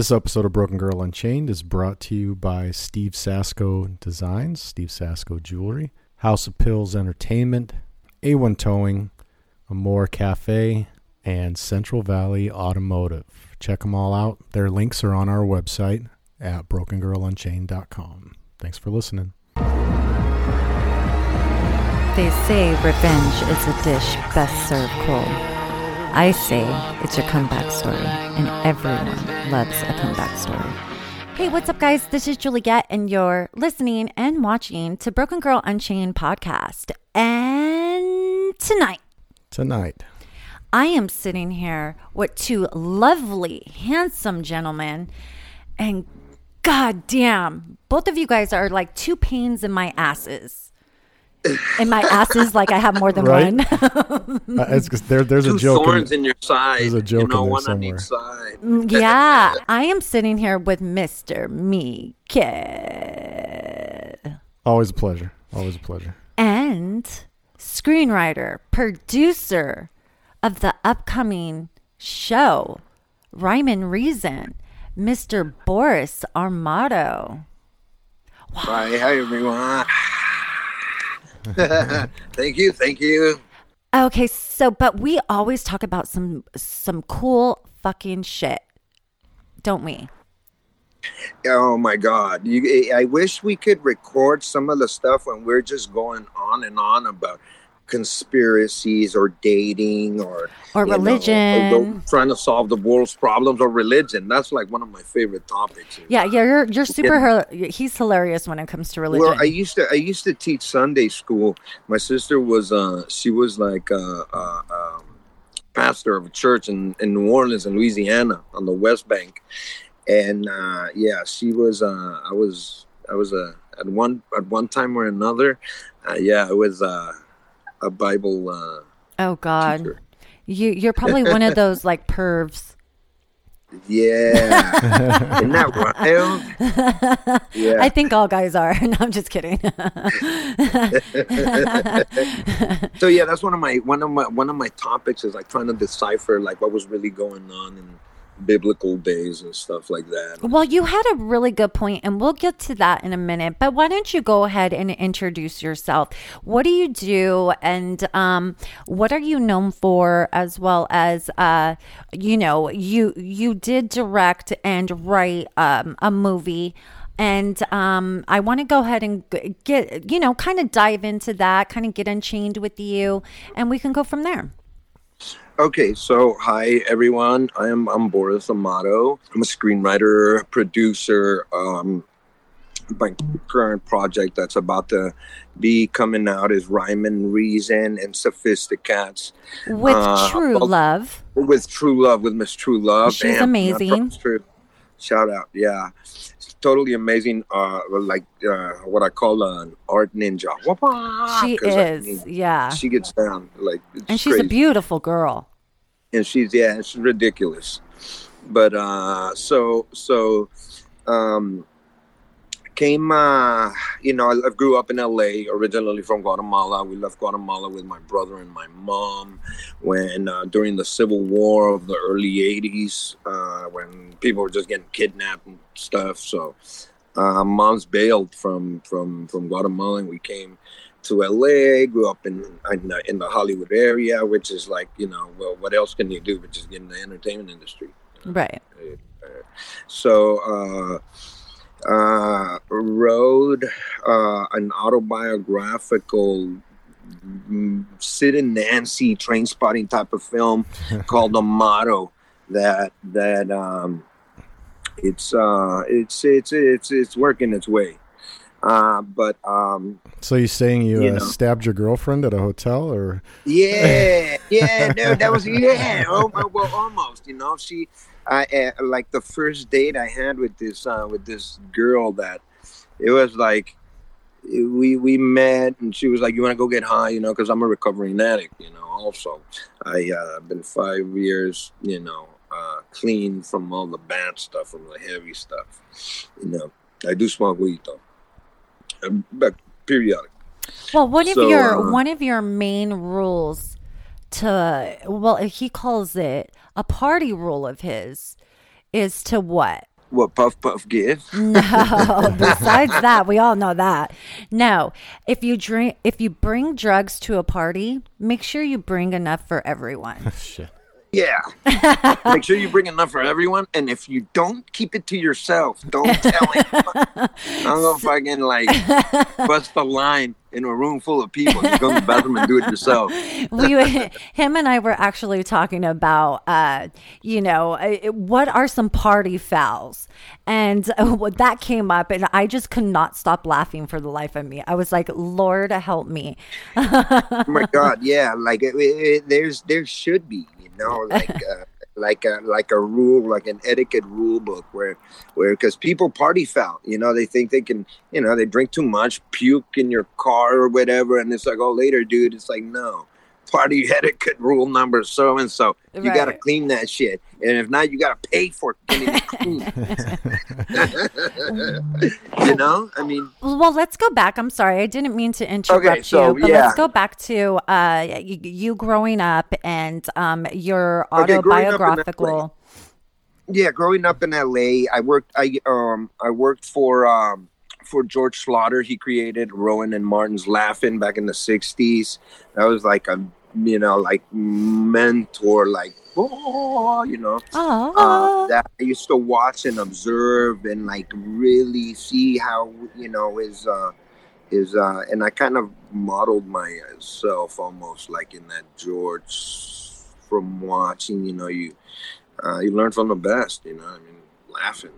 This episode of Broken Girl Unchained is brought to you by Steve Sasko Designs, Steve Sasko Jewelry, House of Pills Entertainment, A1 Towing, Amore Cafe, and Central Valley Automotive. Check them all out. Their links are on our website at brokengirlunchained.com. Thanks for listening. They say revenge is a dish best served cold. I say it's your comeback story, and everyone loves a comeback story. Hey, what's up, guys? This is Juliet, and you're listening and watching to Broken Girl Unchained podcast. And tonight, Tonight, I am sitting here with two lovely, handsome gentlemen, and goddamn, both of you guys are like two pains in my asses. In my asses, like I have more than Right? one. uh, it's 'cause there, there's Two a joke. thorns in, in your side. there's a joke you know, in there one somewhere. on each side. yeah, I am sitting here with Mr. Mike always a pleasure. Always a pleasure. and screenwriter, producer of the upcoming show, Rhyme and Reason, Mr. Boris Armato. Hi, hi everyone. Thank you, thank you. Okay, so but we always talk about some some cool fucking shit, don't we? Oh my God! You, I wish we could record some of the stuff when we're just going on and on about conspiracies or dating or Or know, religion. or trying to solve the world's problems or religion. That's like one of my favorite topics. Yeah, yeah, you're you're super. hil- He's hilarious when it comes to religion. Well, I used to I used to teach Sunday school. My sister was uh she was like uh, uh um, pastor of a church in in New Orleans in Louisiana on the West Bank, and uh, yeah, she was uh I was I was uh, at one at one time or another, uh, yeah, I was uh, a Bible uh, oh God, teacher. you you're probably one of those like pervs. Yeah, isn't that wild? Yeah. I think all guys are. No, I'm just kidding. so yeah, that's one of my one of my one of my topics is like trying to decipher like what was really going on in biblical days and stuff like that. well, you had a really good point, and we'll get to that in a minute. But why don't you go ahead and introduce yourself? What do you do, and um, what are you known for, as well as uh, you know, you you did direct and write um, a movie. And um, I want to go ahead and get, you know, kind of dive into that, kind of get unchained with you, and we can go from there. Okay, so hi everyone. I am I'm Boris Amato. I'm a screenwriter, producer. Um, my current project that's about to be coming out is Rhyme and Reason and Sophisticats With Uh, True well, Love. with True Love with Miss True Love. She's and- amazing. Shout out, yeah, It's totally amazing. Uh, like uh, what I call an art ninja. She 'Cause, I is, mean, yeah. She gets down like, And she's a beautiful girl. And she's yeah, it's ridiculous. But uh, so so um, came uh, you know I, I grew up in L.A. originally from Guatemala. We left Guatemala with my brother and my mom when uh, during the Civil War of the early '80s uh, when people were just getting kidnapped and stuff. So uh, mom's bailed from from from Guatemala and we came to LA, grew up in in the, in the Hollywood area, which is like you know, well, what else can you do but just get in the entertainment industry? Right. So, uh, uh, wrote uh, an autobiographical mm, Sid and Nancy Trainspotting type of film called The Motto. That that um, it's uh, it's it's it's it's working its way. Uh, but um, So you're saying you, You uh, stabbed your girlfriend at a hotel, or Yeah, yeah, no, that was yeah. Oh, well, well, almost. You know, she, I uh, like the first date I had with this uh, with this girl that it was like we we met and she was like, "You want to go get high?" You know, because I'm a recovering addict. You know, also I uh, been five years. You know, uh, clean from all the bad stuff, from the heavy stuff. You know, I do smoke weed though, But periodic. Well, one of your uh, one of your main rules to well, he calls it a party rule of his is to what? What Puff Puff give? No, besides that, we all know that. No, if you drink, if you bring drugs to a party, make sure you bring enough for everyone. Shit. Yeah. Make sure you bring enough for everyone, and if you don't, keep it to yourself. Don't tell anyone. I'm gonna fucking like bust a line in a room full of people. You go to the bathroom and do it yourself. we, him and I were actually talking about, uh, you know, uh, what are some party fouls, and uh, what that came up, and I just could not stop laughing for the life of me. I was like, Lord help me. Oh my God, yeah. Like it, it, there's there should be, know, like. Uh, like a like a rule, like an etiquette rule book, where where because people party foul, you know, they think they can, you know, they drink too much, puke in your car or whatever, and it's like, oh, later, dude, it's like no, party etiquette rule number so and so, you got to clean that shit, and if not, you got to pay for getting it clean. you know, I mean, Well, let's go back. I'm sorry, I didn't mean to interrupt Okay, so, you, but yeah. let's go back to uh, you growing up and um, your Okay, growing autobiographical. yeah growing up in la i worked i um i worked for um for George Schlatter. He created Rowan and Martin's Laugh-In back in the 60s that was like a you know like mentor like oh you know uh, Oh, that i used to watch and observe and like really see how you know is uh his uh and i kind of modeled myself almost like in that george from watching you know you uh, you learn from the best, you know. I mean, laughing.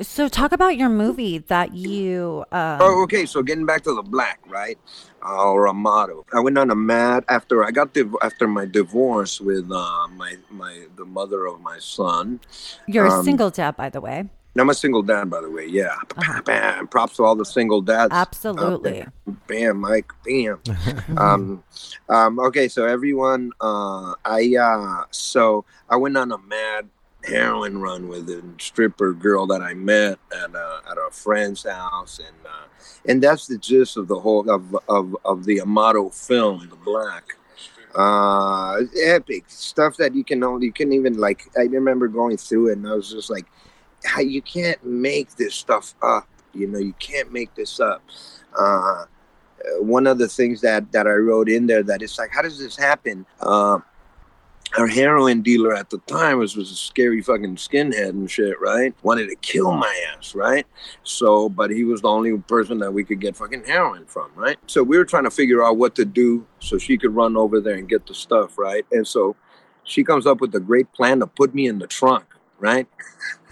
so talk about your movie that you. Um, Oh, okay. So getting back to the black, right? Uh, or Amato. I went on a mad after I got div- after my divorce with uh, my my the mother of my son. you're a um, single dad, by the way. I'm a single dad, by the way. Yeah. Uh-huh. Bam. Props to all the single dads. out Absolutely. there. Bam, Mike. Bam. um, um, okay, so everyone, uh, I uh, so I went on a mad heroin run with a stripper girl that I met at a, at a friend's house, and uh, and that's the gist of the whole of of, of the Amato film, The Black. Uh, epic stuff that you can only you can even like. I remember going through it, and I was just like, "How you can't make this stuff up? You know, you can't make this up." Uh, one of the things that that I wrote in there that it's like, how does this happen? Uh, our heroin dealer at the time was was a scary fucking skinhead and shit, right? Wanted to kill my ass, right? So, but he was the only person that we could get fucking heroin from, right? So we were trying to figure out what to do so she could run over there and get the stuff, right? And so she comes up with a great plan to put me in the trunk, right?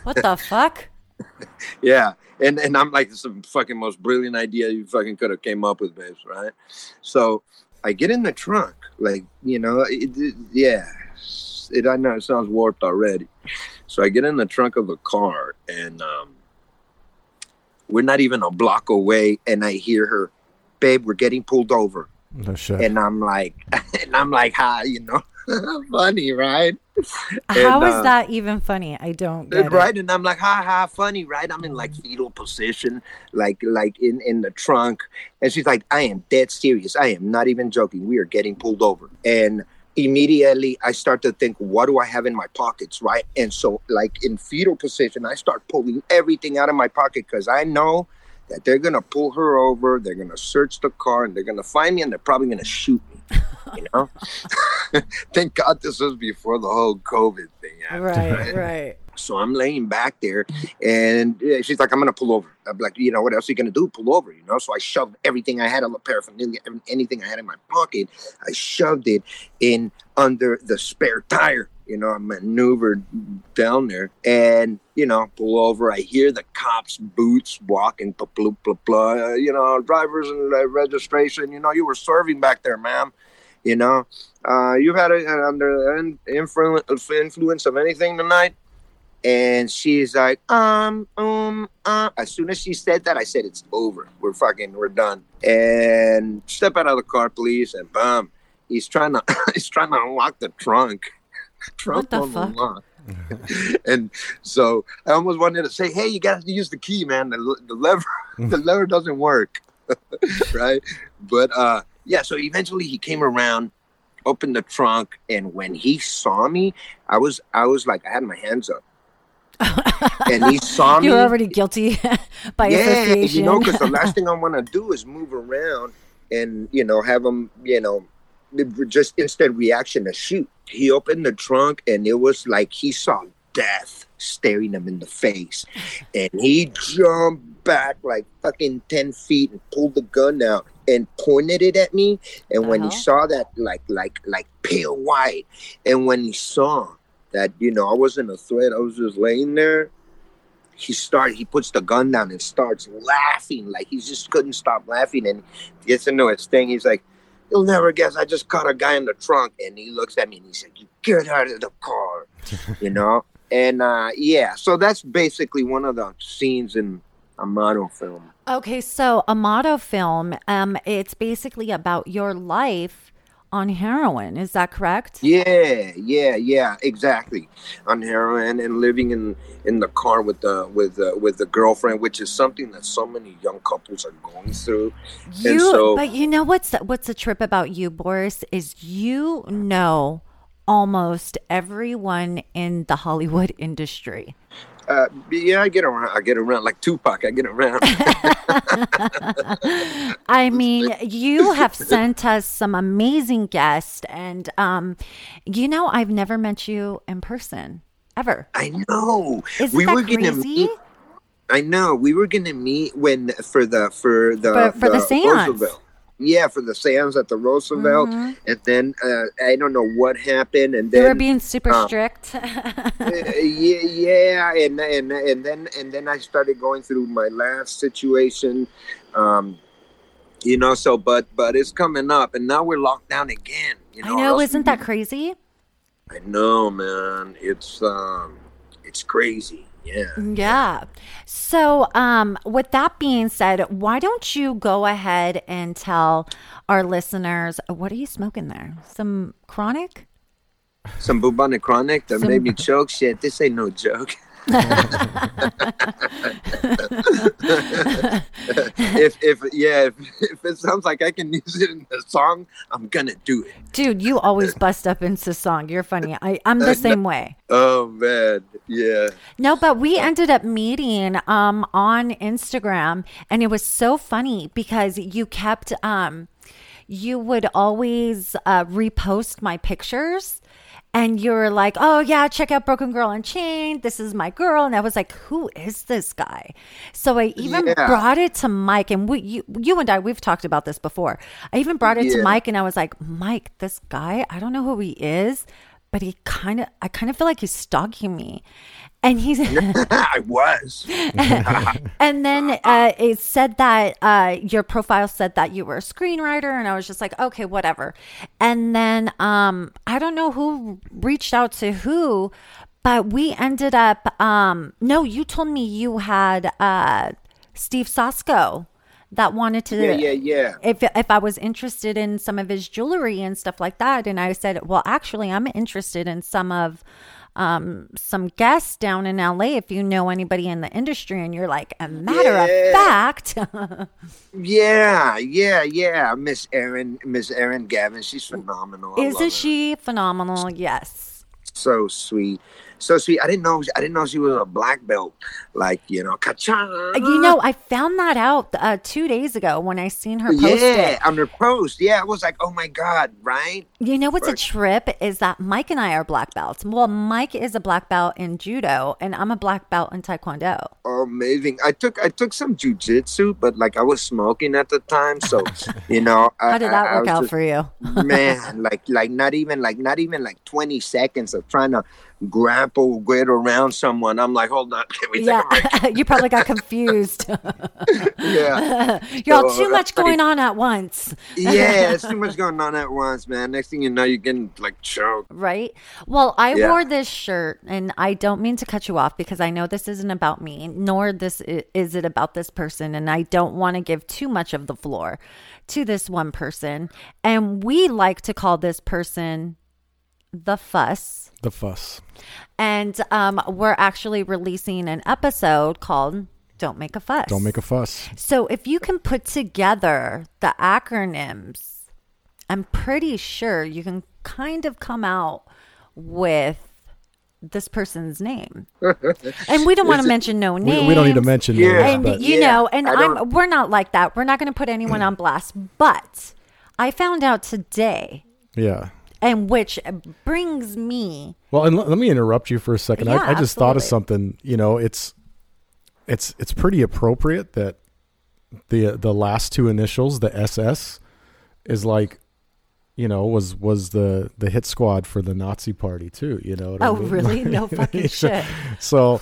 What the fuck? yeah and and i'm like it's the fucking most brilliant idea you fucking could have came up with babes right so i get in the trunk like you know it, it- yeah it i know it sounds warped already. So i get in the trunk of the car and um we're not even a block away and i hear her babe we're getting pulled over. No shit. and i'm like and i'm like hi you know? Funny right? How And, is uh, that even funny? I don't get it. right and i'm like ha ha funny right? I'm in like fetal position like like in in the trunk. And she's like i am dead serious. I am not even joking. We are getting pulled over. And immediately i start to think what do i have in my pockets right? And so like in fetal position i start pulling everything out of my pocket because i know that they're gonna pull her over they're gonna search the car and they're gonna find me and they're probably gonna shoot me you know? Thank god this was before the whole covid thing happened, Right, right. So I'm laying back there, and she's like, "I'm gonna pull over." I'm like, "You know what else are you gonna do? Pull over?" You know. So I shoved everything I had, all the paraphernalia, anything I had in my pocket, I shoved it in under the spare tire. You know, I maneuvered down there, and you know, pull over. I hear the cops' boots walking, blah blah blah blah. You know, drivers and uh, registration. You know, you were serving back there, ma'am. You know, uh, you've had a, under influence of anything tonight and she's like, um, um, uh. As soon as she said that, I said, it's over. We're fucking, we're done. And step out of the car, please. And boom, he's trying to, he's trying to unlock the trunk. trunk the fuck? unlock. and so I almost wanted to say, hey, you got to use the key, man. The, the lever, the lever doesn't work. right. But, uh, yeah, so eventually he came around, opened the trunk. And when he saw me, I was, I was like, I had my hands up. And he saw me. You're already guilty by yeah, association. you know, because the last thing I want to do is move around and you know have him, you know, just instant reaction to shoot. He opened the trunk and it was like he saw death staring him in the face, and he jumped back like fucking ten feet and pulled the gun out and pointed it at me. And when he Uh-huh. saw that, like like like pale white, and when he saw that, you know, I wasn't a threat, I was just laying there. He start he puts the gun down and starts laughing. Like he just couldn't stop laughing. And gets into his thing. He's like you'll never guess. I just caught a guy in the trunk. And he looks at me and he's like you get out of the car you know? And uh yeah. So that's basically one of the scenes in a model film. Okay, so a motto film, um, it's basically about your life on heroin. Is that correct? yeah yeah yeah exactly on heroin and living in in the car with the with the with the girlfriend which is something that so many young couples are going through You, so- but you know what's the, what's the trip about you, Boris? Is you know almost everyone in the Hollywood industry. Uh, yeah, I get around. I get around like Tupac. I get around. I mean, you have sent us some amazing guests, and um, you know, I've never met you in person ever. I know. Isn't we that were gonna crazy? meet. I know. We were gonna meet when for the for the For- for the seance. Roosevelt. Yeah, for the seance at the Roosevelt, Mhm. and then uh, I don't know what happened, and They then were being super uh, strict. yeah, yeah, and and and then and then I started going through my last situation, um, you know. So, but but it's coming up, and now we're locked down again. You know, or know, isn't that crazy? I know, man. It's um, it's crazy. Yeah. Yeah. So, um, with that being said, why don't you go ahead and tell our listeners what are you smoking there? Some chronic? Some bubonic chronic that Some- made me choke. Shit, this ain't no joke. if if yeah, if, if it sounds like I can use it in the song, I'm gonna do it. Dude, you always bust up into song. You're funny. I, I'm the same way. Oh man, yeah. No, but we ended up meeting um on Instagram and it was so funny because you kept um you would always uh repost my pictures and you were like, "Oh yeah, check out Broken Girl Unchained. This is my girl." And I was like, "Who is this guy?" So I even Yeah. brought it to Mike and we you, you and I we've talked about this before. I even brought it to Mike and I was like, "Mike, this guy, I don't know who he is, but he kind of I kind of feel like he's stalking me." And he's I was. and then uh, it said that uh, your profile said that you were a screenwriter, and I was just like, okay, whatever. And then um, I don't know who reached out to who, but we ended up. Um, no, you told me you had uh, Steve Sasko that wanted to. Yeah, yeah, yeah. If, if I was interested in some of his jewelry and stuff like that, and I said, well, actually, I'm interested in some of um, some guests down in LA. If you know anybody in the industry, and you're like, a matter Yeah. of fact, Yeah, yeah, yeah. Miss Erin, Miss Erin Gavin, she's phenomenal. I love her. isn't she phenomenal? Yes. so sweet? So sweet. I didn't know. I didn't know she was a black belt. Like you know, ka You know, I found that out uh, two days ago when I seen her post Yeah, it. on her post. Yeah, I was like, oh my god, right? You know what's a trip is that Mike and I are black belts. Well, Mike is a black belt in judo, and I'm a black belt in taekwondo. Amazing. I took I took some jujitsu, but like I was smoking at the time, so you know. How did that work out for for you? man like like not even like not even like 20 seconds of trying to grapple get around someone i'm like hold on can we take Yeah, you probably got confused. yeah You're all So, too much uh, going on at once, yeah it's too much going on at once man next thing you know you're getting like choked right? Well, I Yeah. wore this shirt, and I don't mean to cut you off because I know this isn't about me, nor this is it about this person, and I don't want to give too much of the floor to this one person. And we like to call this person the fuss. The fuss. And um, we're actually releasing an episode called Don't Make a Fuss. Don't make a fuss. So if you can put together the acronyms, I'm pretty sure you can kind of come out with this person's name. and we don't want to mention no We, names. we don't need to mention Yeah. names, and but you Yeah, know, and I I'm we're not like that. We're not going to put anyone on blast. But I found out today, yeah. And which brings me Well, and let, let me interrupt you for a second. Yeah, I, I just thought of something. You know, it's it's it's pretty appropriate that the the last two initials, the SS, is like, you know, was was the the hit squad for the Nazi party too. You know? What I Oh, mean? really? No fucking shit. So,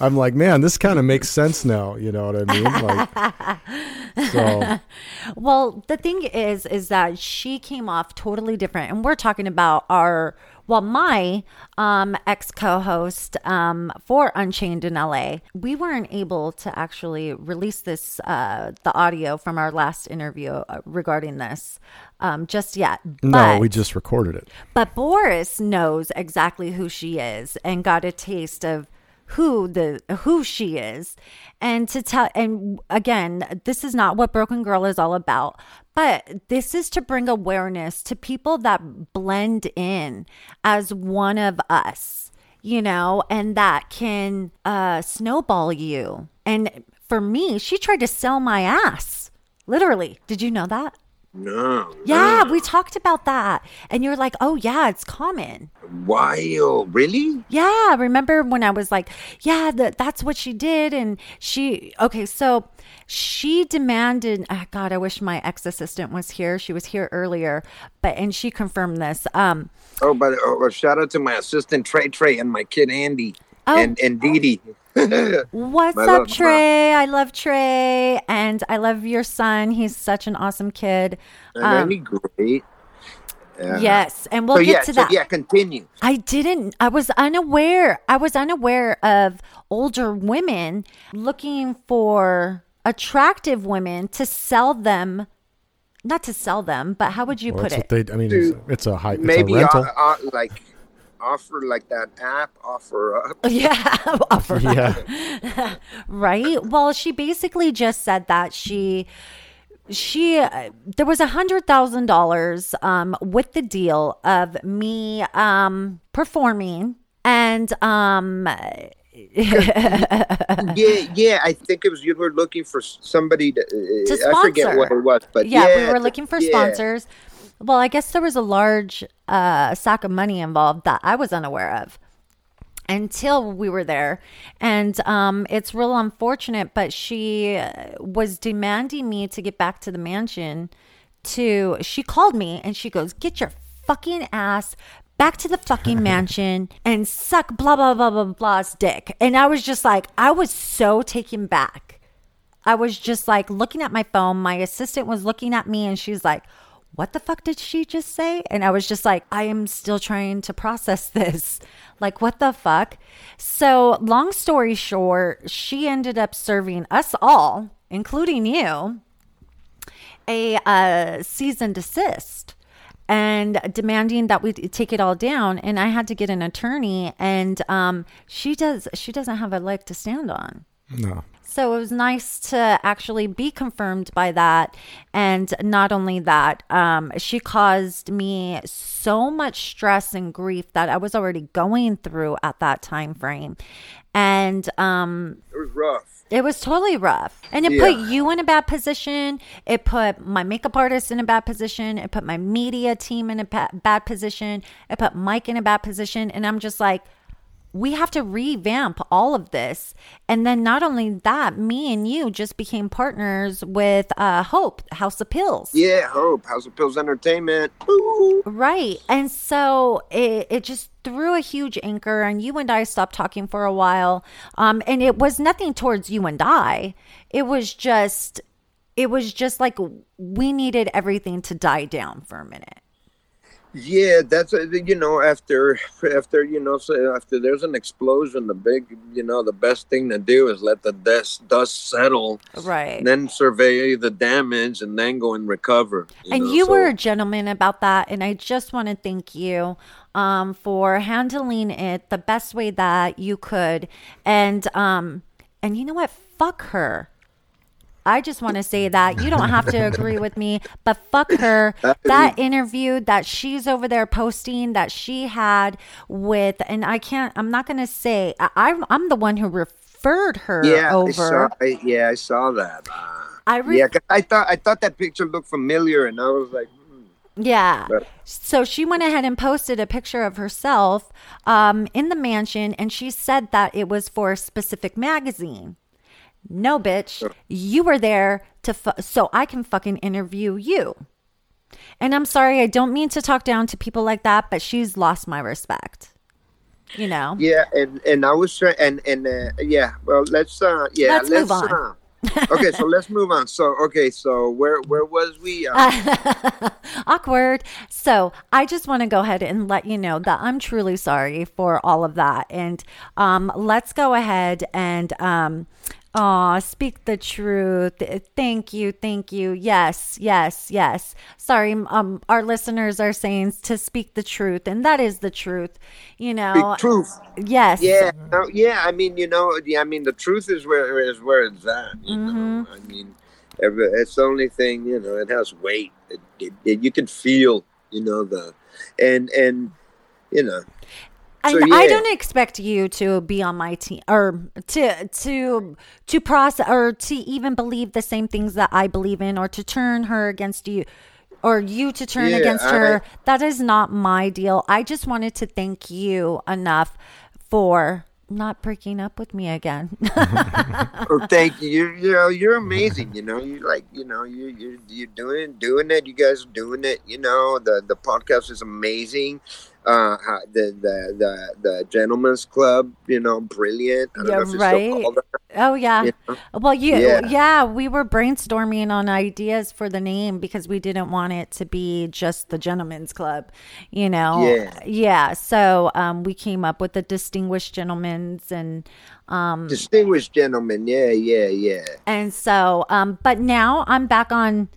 I'm like, man, this kind of makes sense now. You know what I mean? Like, so Well, the thing is, is that she came off totally different, and we're talking about our well, my um, ex co-host um, for Unchained in LA. We weren't able to actually release this uh, the audio from our last interview uh, regarding this um, just yet. no, we just recorded it. but Boris knows exactly who she is and got a taste of who the who she is. And to tell and again this is not what broken girl is all about but this is to bring awareness to people that blend in as one of us you know and that can uh snowball you. And for me she tried to sell my ass literally. Did you know that No. yeah, we talked about that. And you're like, oh, yeah, it's common. Why? Oh, really? Yeah, remember when I was like, yeah, that that's what she did. And she, okay, so she demanded, ah, God, I wish my ex assistant was here. She was here earlier, but, and she confirmed this. Um, Oh, but oh, shout out to my assistant Trey Trey and my kid Andy Oh. and and Dee Dee. What's My up, love, Trey? I love Trey. And I love your son. He's such an awesome kid. And Um, Andy, great. Yeah. Yes. And we'll so get yeah, to so that. yeah, continue. I didn't. I was unaware. I was unaware of older women looking for attractive women to sell them. Not to sell them, but how would you Well, put it? they. I mean, it's, it's a high. It's Maybe a rental. uh, uh, like offer like that app offer up. yeah, offer yeah. right. Well, she basically just said that she she uh, there was a hundred thousand dollars um with the deal of me um performing and um yeah, yeah. I think it was you were looking for somebody to. Uh, to I forget what it was, but yeah, yeah, we were looking for yeah. sponsors. Well, I guess there was a large uh, sack of money involved that I was unaware of until we were there. And um, it's real unfortunate, but she was demanding me to get back to the mansion. To she called me and she goes, "Get your fucking ass." Back to the fucking mansion and suck blah blah blah blah blah's dick. And I was just like, I was so taken back. I was just like looking at my phone. My assistant was looking at me and she's like, What the fuck did she just say? And I was just like, I am still trying to process this. Like, what the fuck? So, long story short, she ended up serving us all, including you, a uh, cease and desist and demanding that we take it all down and i had to get an attorney and um, she does she doesn't have a leg to stand on No. so it was nice to actually be confirmed by that. And not only that, um, she caused me so much stress and grief that I was already going through at that time frame. And um, It was rough. it was totally rough. And it Yeah. put you in a bad position. It put my makeup artist in a bad position. It put my media team in a pa- bad position. It put Mike in a bad position. And I'm just like, we have to revamp all of this. And then not only that, me and you just became partners with uh, Hope, House of Pills. Yeah, Hope House of Pills Entertainment. Ooh. Right. And so it, it just threw a huge anchor, and you and I stopped talking for a while. Um, and it was nothing towards you and I. It was just, it was just like we needed everything to die down for a minute. Yeah, that's uh, you know after after you know so after there's an explosion, the big you know the best thing to do is let the dust dust settle, Right. and then survey the damage, and then go and recover. and know, you so- were a gentleman about that and i just want to thank you um, for handling it the best way that you could and um and you know what fuck her I just want to say that you don't have to agree with me, but fuck her. That interview that she's over there posting that she had with, and I can't, I'm not going to say, I, I'm, I'm the one who referred her Yeah, over. I saw, I, yeah, I saw that. Uh, I re- yeah, I thought I thought that picture looked familiar, and I was like, hmm. Yeah. So she went ahead and posted a picture of herself um, in the mansion, and she said that it was for a specific magazine. No, bitch. You were there to fu- so I can fucking interview you. And I'm sorry, I don't mean to talk down to people like that, but she's lost my respect. You know. yeah, and and I was trying, and and uh, yeah, well, let's uh, yeah, Let's move on. Uh, okay, so let's move on. So okay, so where where was we? Uh, Awkward. So I just want to go ahead and let you know that I'm truly sorry for all of that. And um, let's go ahead and um, aw, speak the truth. Thank you, thank you. Yes, yes, yes. Sorry, um, our listeners are saying to speak the truth, and that is the truth. You know. big truth. Yes. Yeah, no, yeah. I mean, you know, yeah, I mean, the truth is where is where it's at. You Mm-hmm. know, I mean, it's the only thing. You know, it has weight. It, it, it, you can feel. You know the, and and you know. And So, I don't expect you to be on my team or to to to process or to even believe the same things that I believe in or to turn her against you or you to turn Yeah, against I- her. that is not my deal. I just wanted to thank you enough for not breaking up with me again. Oh, thank you. You you know you're amazing. You know you like you know you you you're doing doing it. You guys are doing it. You know the the podcast is amazing. Uh, the the the the gentleman's club. You know, brilliant. I don't Yeah, know if it's right. still called that. oh yeah. You know? Well, you, yeah. Yeah. we were brainstorming on ideas for the name because we didn't want it to be just the Gentlemen's Club, you know. Yeah. Yeah. So um, we came up with the Distinguished Gentlemen's, and um, Distinguished gentleman. Yeah, yeah, yeah. and so, um, but now I'm back on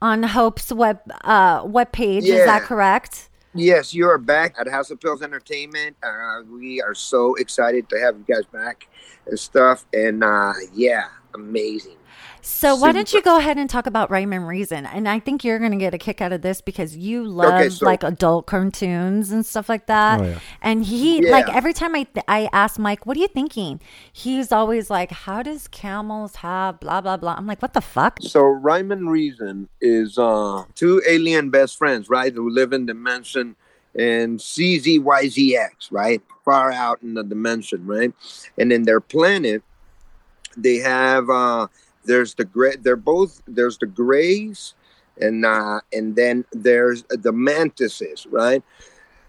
on Hope's web uh web page. Is that correct? Yes, you are back at House of Pills Entertainment. Uh, we are so excited to have you guys back and stuff. And uh, yeah, amazing. So why don't you go ahead and talk about Rhyme and Reason? And I think you're going to get a kick out of this because you love so- like adult cartoons and stuff like that. Oh, yeah. And he Yeah. like every time I th- I ask Mike, "What are you thinking?" He's always like, "How does camels have blah blah blah?" I'm like, "What the fuck?" So rhyme and reason is uh two alien best friends, right? Who live in dimension and CZYZX, right? Far out in the dimension, right? And in their planet, they have uh there's the gray they're both there's the grays and uh and then there's the mantises, right?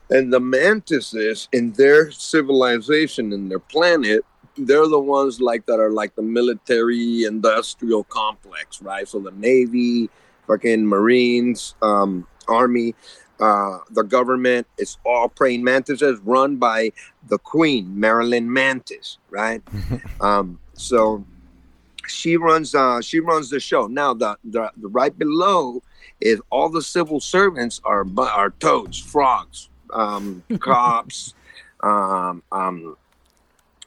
And the mantises in their civilization in their planet they're the ones like that are like the military industrial complex, right? So the Navy, fucking Marines, um, Army, uh, the government, it's all praying mantises run by the Queen, Marilyn Mantis, right? um, so she runs uh she runs the show. Now the, the the right below is all the civil servants are are toads, frogs, um, cops, um, um,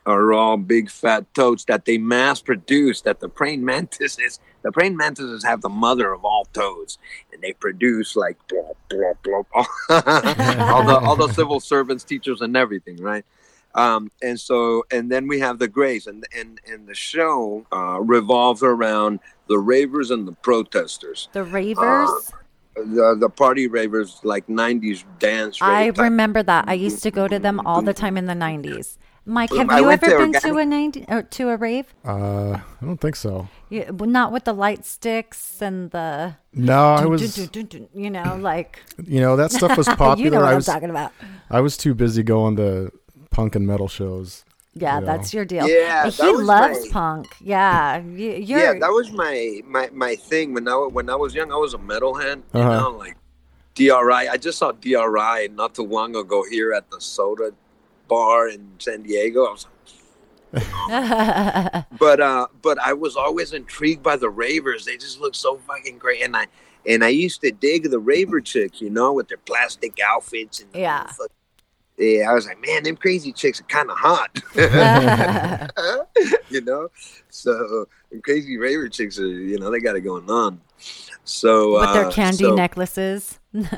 are all big fat toads that they mass produce. That the praying mantises, the praying mantises have the mother of all toads, and they produce like blah, blah, blah, all the all the civil servants, teachers, and everything, right? Um, and so, and then we have the Greys, and and and the show uh, revolves around the ravers and the protesters, The Ravers. the the party ravers, like '90s dance. I type. remember that. I used to go to them all the time in the 90s. Mike, have I you ever to been to a 90 or to a rave? Uh, I don't think so. Yeah, well, not with the light sticks and the No, I was, you know, like you know, that stuff was popular. you know what I I'm was, talking about. I was too busy going to punk and metal shows. Yeah, you that's know. your deal. Yeah, he loves my- punk. Yeah, you, you're. yeah, that was my my my thing when I when I was young. I was a metalhead, you Uh-huh. know, like DRI. I just saw DRI not too long ago here at the soda bar in San Diego. I was, but uh, but I was always intrigued by the ravers. They just look so fucking great, and I and I used to dig the raver chicks, you know, with their plastic outfits and Yeah. fuck- yeah, I was like, man, them crazy chicks are kind of hot, you know. So them crazy raver chicks are, you know, they got it going on. So With their uh, candy so- necklaces. yeah.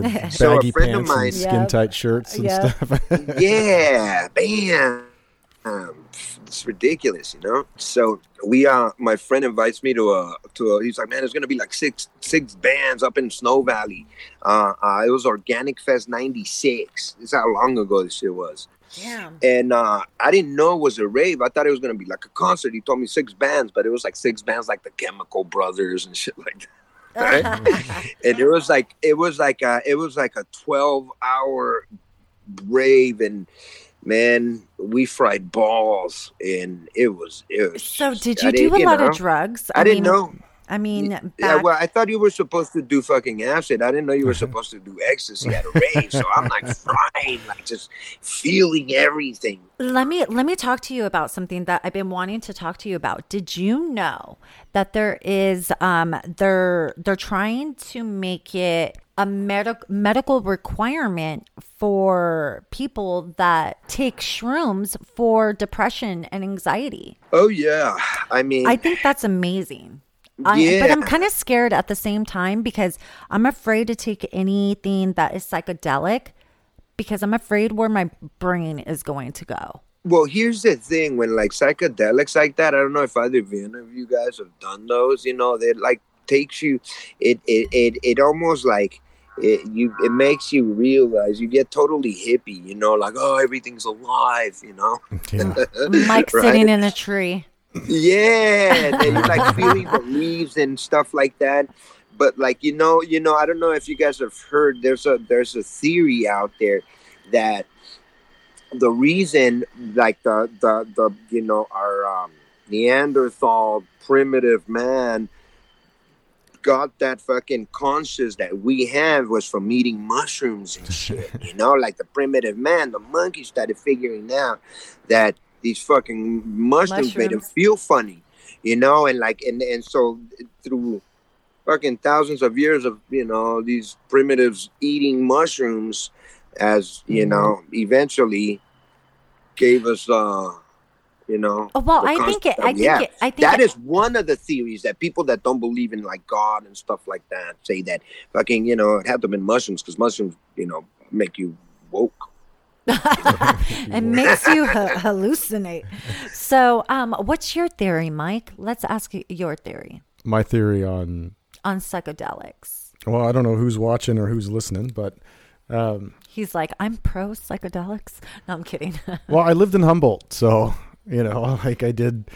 Their So a baggy friend of pants mine- skin tight shirts and Yeah. stuff. yeah, bam. Um, it's ridiculous, you know. So we, uh, my friend invites me to a, to a. He's like, man, there's gonna be like six, six bands up in Snow Valley. Uh, uh it was Organic Fest '96. This is how long ago this shit was. Damn. And uh, I didn't know it was a rave. I thought it was gonna be like a concert. He told me six bands, but it was like six bands, like the Chemical Brothers and shit like that. Right? and it was like it was like a, it was like a 12 hour rave and man we fried balls and it was it was so did I you do didn't- a lot know, of drugs? i, didn't mean, know I mean, yeah well i thought you were supposed to do fucking acid i didn't know you were supposed to do ecstasy at a rave so i'm like frying like just feeling everything let me let me talk to you about something that I've been wanting to talk to you about. Did you know that there is um they're they're trying to make it a medic- medical requirement for people that take shrooms for depression and anxiety. oh yeah i mean I think that's amazing. I, But I'm kind of scared at the same time because I'm afraid to take anything that is psychedelic because I'm afraid where my brain is going to go. Well, here's the thing: when like psychedelics like that, I don't know if either of you of you guys have done those. You know, they like takes you, it it it, it almost like it you it makes you realize you get totally hippie. You know, like oh everything's alive. You know, Yeah. Mike Right? sitting in a tree. Yeah, then like feeling the leaves and stuff like that. But like you know, you know, I don't know if you guys have heard. There's a there's a theory out there that the reason, like the the the you know our um, Neanderthal primitive man got that fucking conscious that we have was from eating mushrooms and shit. you know, like the primitive man, the monkey started figuring out that these fucking mushrooms, made him feel funny, you know, and like and and so through fucking thousands of years of you know these primitives eating mushrooms, as you Mhm. know, eventually gave us uh you know Oh, well, I think it. I think yeah. it. I think that it- is one of the theories that people that don't believe in like God and stuff like that say that fucking you know it had to have been mushrooms because mushrooms you know make you woke. it makes you ha- hallucinate. So, um, what's your theory, Mike? Let's ask your theory My theory on on psychedelics. well, I don't know who's watching or who's listening, but um, He's like, I'm pro psychedelics. No, I'm kidding. well, I lived in Humboldt, so you know, like I did,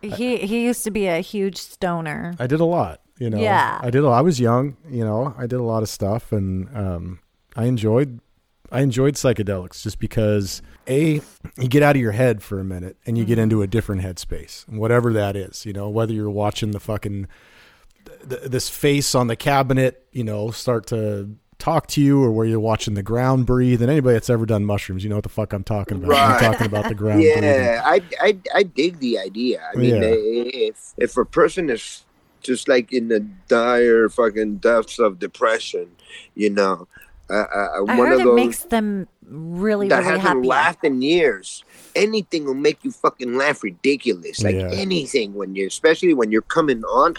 he he used to be a huge stoner. I did a lot. You know, Yeah. I did. A, I was young. You know, I did a lot of stuff, and um, I enjoyed. I enjoyed psychedelics just because a you get out of your head for a minute and you get Mm-hmm. into a different headspace, whatever that is. You know, whether you're watching the fucking th- this face on the cabinet, you know, start to talk to you, or where you're watching the ground breathe. And anybody that's ever done mushrooms, you know what the fuck I'm talking about. I'm talking about the ground breathing. Yeah, I, I I dig the idea. I mean, Yeah. if if a person is just like in the dire fucking depths of depression, you know, uh, uh, I one heard of it makes them really that really hasn't happy. laughed in years. Anything will make you fucking laugh ridiculous. Like Yeah. anything when you, especially when you're coming on,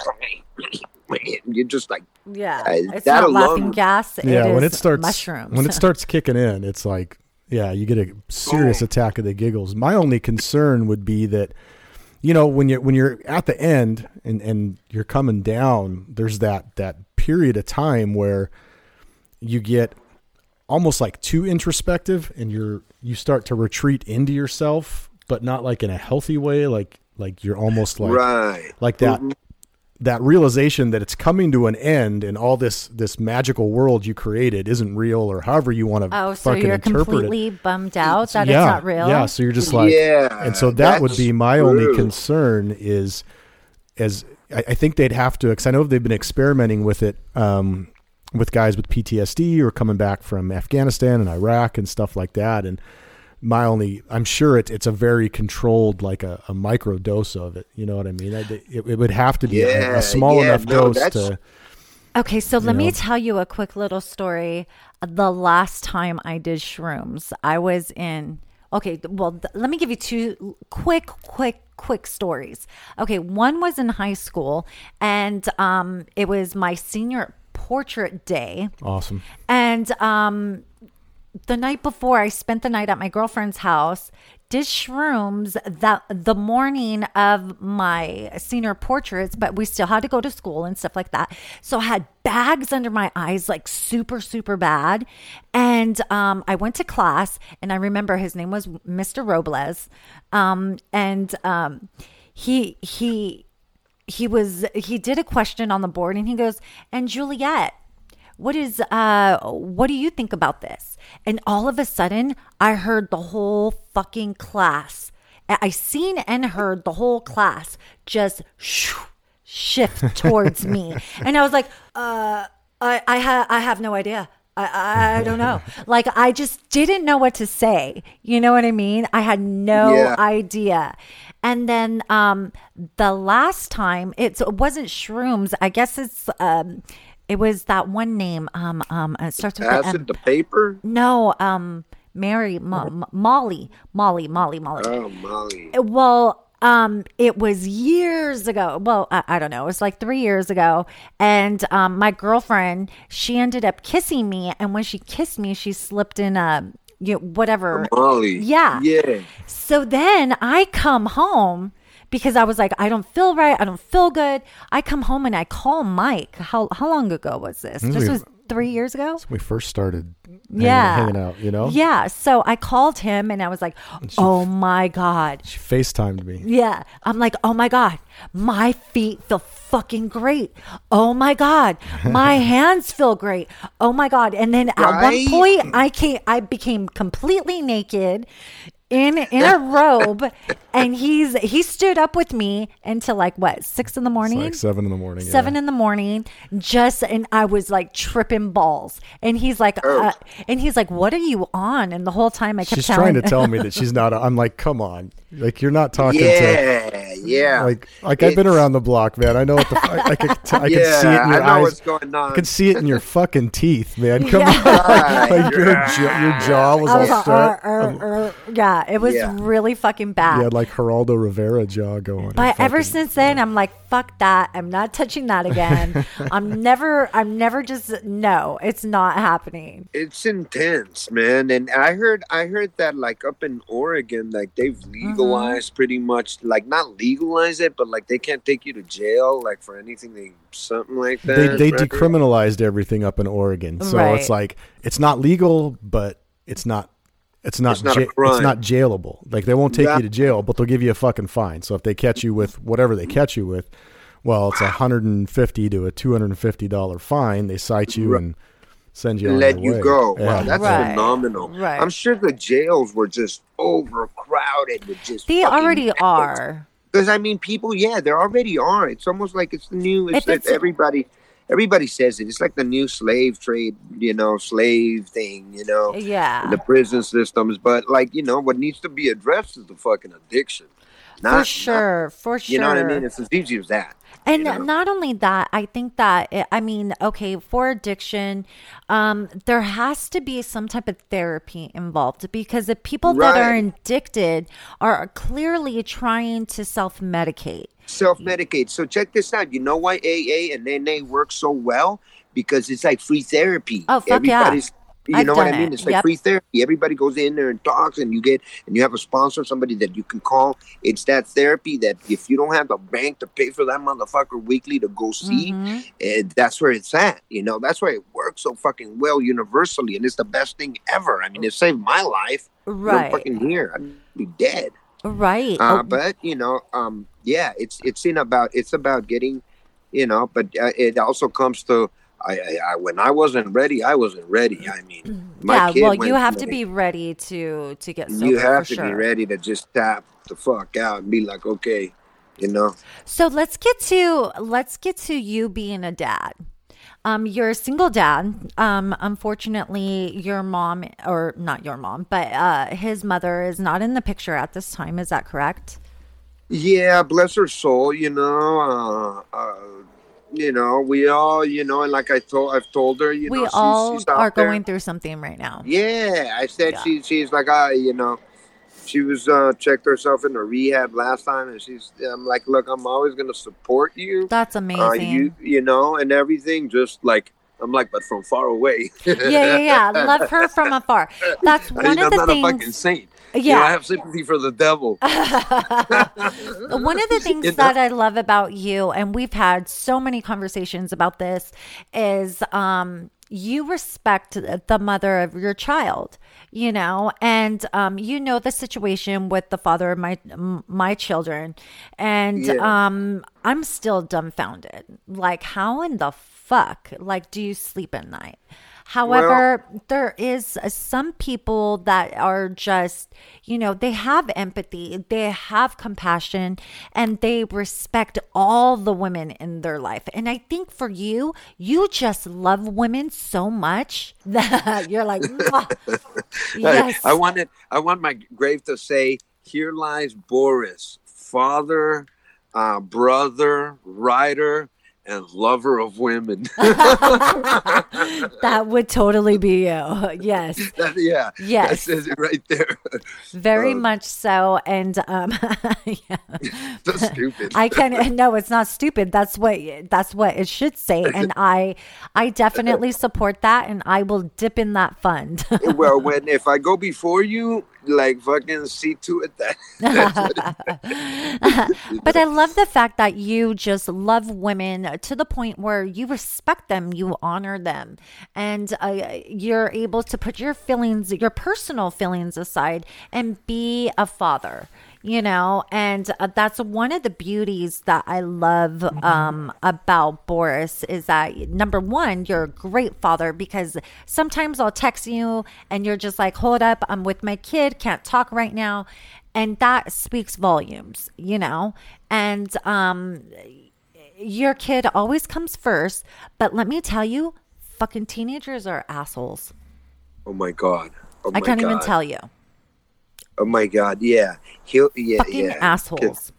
you're just like, Yeah, Uh, it's that not laughing gas. yeah it when is it starts mushrooms. when it starts kicking in it's like yeah you get a serious Oh. attack of the giggles my only concern would be that you know when you're when you're at the end and and you're coming down there's that that period of time where you get almost like too introspective and you're you start to retreat into yourself but not like in a healthy way like like you're almost like right. like that Mhm. that realization that it's coming to an end and all this this magical world you created isn't real or however you want to oh, so fucking you're interpret completely bummed out that yeah, it's not real. Yeah, so you're just like yeah, and so that would be my only concern is as I, I think they'd have to because I know they've been experimenting with it um, with guys with PTSD or coming back from Afghanistan and Iraq and stuff like that and my only I'm sure it's it's a very controlled like a, a micro dose of it you know what I mean I, it, it would have to be a- a, small yeah, enough no, dose to Okay, so let me tell you a quick little story. The last time I did shrooms, I was in. Okay, well, th- let me give you two quick, quick, quick stories. Okay, one was in high school, and um, it was my senior portrait day. Awesome. And um, the night before, I spent the night at my girlfriend's house. Did shrooms that the morning of my senior portraits, but we still had to go to school and stuff like that. So I had bags under my eyes, like super, super bad. And um, I went to class, and I remember his name was Mr. Robles, um, and um, he he he was he did a question on the board, and he goes, "And Juliet." what is uh what do you think about this and all of a sudden i heard the whole fucking class i seen and heard the whole class just shoo, shift towards me and i was like uh i i, ha- I have no idea I, I I don't know. Like I just didn't know what to say. You know what I mean? I had no Yeah. idea. And then um the last time it's, it wasn't shrooms. I guess it's um it was that one name um um it starts with the M. Acid the paper. No, um Mary Mo- Mo- Molly Molly Molly Molly. Oh, Molly. Well, um, it was years ago. Well, I, I don't know. It was like three years ago. And um, my girlfriend, she ended up kissing me, and when she kissed me, she slipped in a you know, whatever. Molly. Yeah. Yeah. So then I come home because I was like, I don't feel right. I don't feel good. I come home and I call Mike. How how long ago was this? This was three years ago. So We first started hanging, Yeah. hanging out, you know? Yeah. So I called him and I was like, Oh my god. She FaceTimed me. Yeah. I'm like, oh my God, my feet feel fucking great. Oh my God, my hands feel great. Oh my God. And then at one point I came I became completely naked in in a robe and he's he stood up with me until like what, six in the It's morning? like seven in the morning. seven yeah. in the morning just and i was like tripping balls and he's like uh, and he's like what are you on and the whole time i kept She's telling trying to tell me that she's not. I'm like, come on, like you're not talking to. Yeah. Yeah. Like, like I've been around the block, man. I know what the. I, I, could, t- I yeah, can see it in your I know eyes. what's going on. I can see it in your fucking teeth, man. Come Yeah. on, like your, jaw, your jaw was I all was like, straight. "Uh, uh, uh." yeah, it was Yeah. really fucking bad. You had like Geraldo Rivera jaw going. but ever Fucking- since then, I'm like, fuck that. I'm not touching that again. I'm never, I'm never just, no, it's not happening. it's intense, man. And I heard, I heard that like up in Oregon, like they've Mm-hmm. legalized pretty much, like not legalize it, but like they can't take you to jail, like for anything they something like that. they they right? decriminalized everything up in Oregon, so Right. it's like it's not legal, but it's not. It's not, It's not a ja- it's not jailable. Like they won't take Yeah. you to jail, but they'll give you a fucking fine. So if they catch you with whatever they catch you with, well, it's a hundred and fifty to a two hundred and fifty dollar fine. They cite you Right. and send you on let your you way. go. Yeah. Wow, that's Right. phenomenal. Right. I'm sure the jails were just overcrowded with just. They already kids. are. Because I mean, people, yeah, they already are. It's almost like it's the new. It's, If it's- it's everybody. Everybody says it. It's like the new slave trade, you know, slave thing, you know, Yeah. the prison systems. But like, you know, what needs to be addressed is the fucking addiction. for Not, sure. for sure. you know what I mean? It's as easy as that. And you know? not only that, I think that eh, I mean, okay, for addiction, um, there has to be some type of therapy involved because the people that are addicted are clearly trying to self-medicate. Self medicate. So check this out. You know why AA and NA work so well? Because it's like free therapy. Oh, fuck yeah. You I've know what I mean? it. It's like Yep. free therapy. Everybody goes in there and talks, and you get and you have a sponsor, somebody that you can call. It's that therapy that if you don't have the bank to pay for that motherfucker weekly to go see, Mhm. eh, that's where it's at. You know, that's why it works so fucking well universally, and it's the best thing ever. I mean, it saved my life. I'm Right. fucking here. I'd be dead. Right. Uh, Oh, but you know, um, yeah, it's it's in about it's about getting, you know, but uh, it also comes to I, I, I when I wasn't ready, I wasn't ready. I mean, my yeah, kid well, you have to through be ready to to get sober You have to be ready to just tap the fuck out and be like, okay, you know. So let's get to let's get to you being a dad. Um, you're a single dad. Um, unfortunately, your mom, or not your mom, but uh, his mother is not in the picture at this time. Is that correct? Yeah, bless her soul. You know, uh, uh, you know, we all, you know, and like I told, I've told her, you we know, she's, all she's out are there. going through something right now. Yeah, I said Yeah. she, she's like, I, you know, she was uh, checked herself into rehab last time, and she's, I'm like, look, I'm always gonna support you, That's amazing. uh, you, you know, and everything. Just like I'm like, but from far away. yeah, yeah, yeah. Love her from afar. That's I one mean, of I'm the not a fucking things. You know, I have sympathy for the devil. One of the things You know? that I love about you, and we've had so many conversations about this, is um, you respect the mother of your child, you know, and um, you know the situation with the father of my my children, and Yeah. um, I'm still dumbfounded. Like, how in the fuck, like, do you sleep at night? However, there is uh, some people that are just, you know, they have empathy, they have compassion, and they respect all the women in their life. And I think for you, you just love women so much that you're like, yes. I, I wanted I want my grave to say, "Here lies Boris, father, uh, brother, writer, and lover of women." that would totally be you. Yes. That- yeah, that Yes. says it right there. Very Uh, much so. And um yeah. That's stupid. I can no, it's not stupid. That's what that's what it should say. And I I definitely support that and I will dip in that fund. well, when if I go before you, like fucking see to it that. but I love the fact that you just love women to the point where you respect them, you honor them, and uh, you're able to put your feelings, your personal feelings aside and be a father. You know, and uh, that's one of the beauties that I love um, about Boris is that number one, you're a great father because sometimes I'll text you and you're just like, hold up, I'm with my kid, can't talk right now. And that speaks volumes you know? And um your kid always comes first but let me tell you fucking teenagers are assholes. Oh my god. Oh i can't even tell you Oh my god. Yeah. He'll. Yeah. fucking yeah. assholes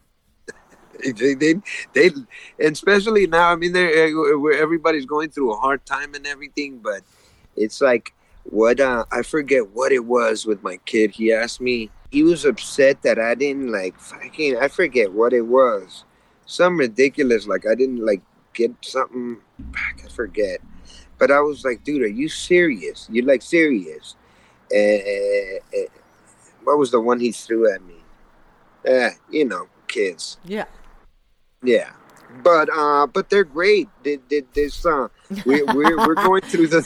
they, they, they, and especially now. I mean, they're uh, where everybody's going through a hard time and everything, but it's like what uh, I forget what it was with my kid. He asked me. He was upset that I didn't like fucking. I forget what it was. Some ridiculous like I didn't like get something. back. I forget. But I was like, dude, are you serious? You like serious? Uh, uh, what was the one he threw at me? Eh, you know, kids. yeah Yeah, but uh, but they're great. They, they, this uh, we, we're we're going through the.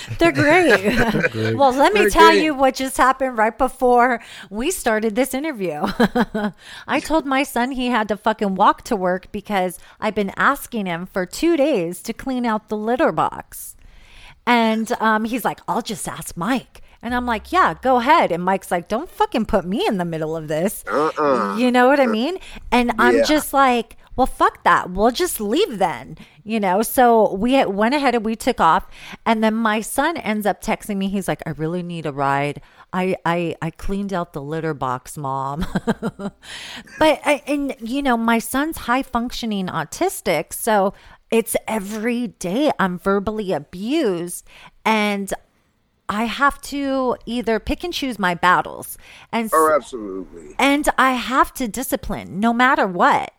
they're great Great. well let me They're tell great. you what just happened right before we started this interview i told my son he had to fucking walk to work because i've been asking him for two days to clean out the litter box And um, he's like, I'll just ask Mike. And I'm like, yeah, go ahead. And Mike's like, don't fucking put me in the middle of this. Uh-uh. You know what I mean? And I'm Yeah. just like, well, fuck that. We'll just leave then. You know? So we went ahead and we took off. And then my son ends up texting me. He's like, I really need a ride. I, I, I cleaned out the litter box, mom. but, I, and, you know, my son's high functioning autistic. So it's every day I'm verbally abused. And I have to either pick and choose my battles. And Oh, absolutely. and I have to discipline no matter what.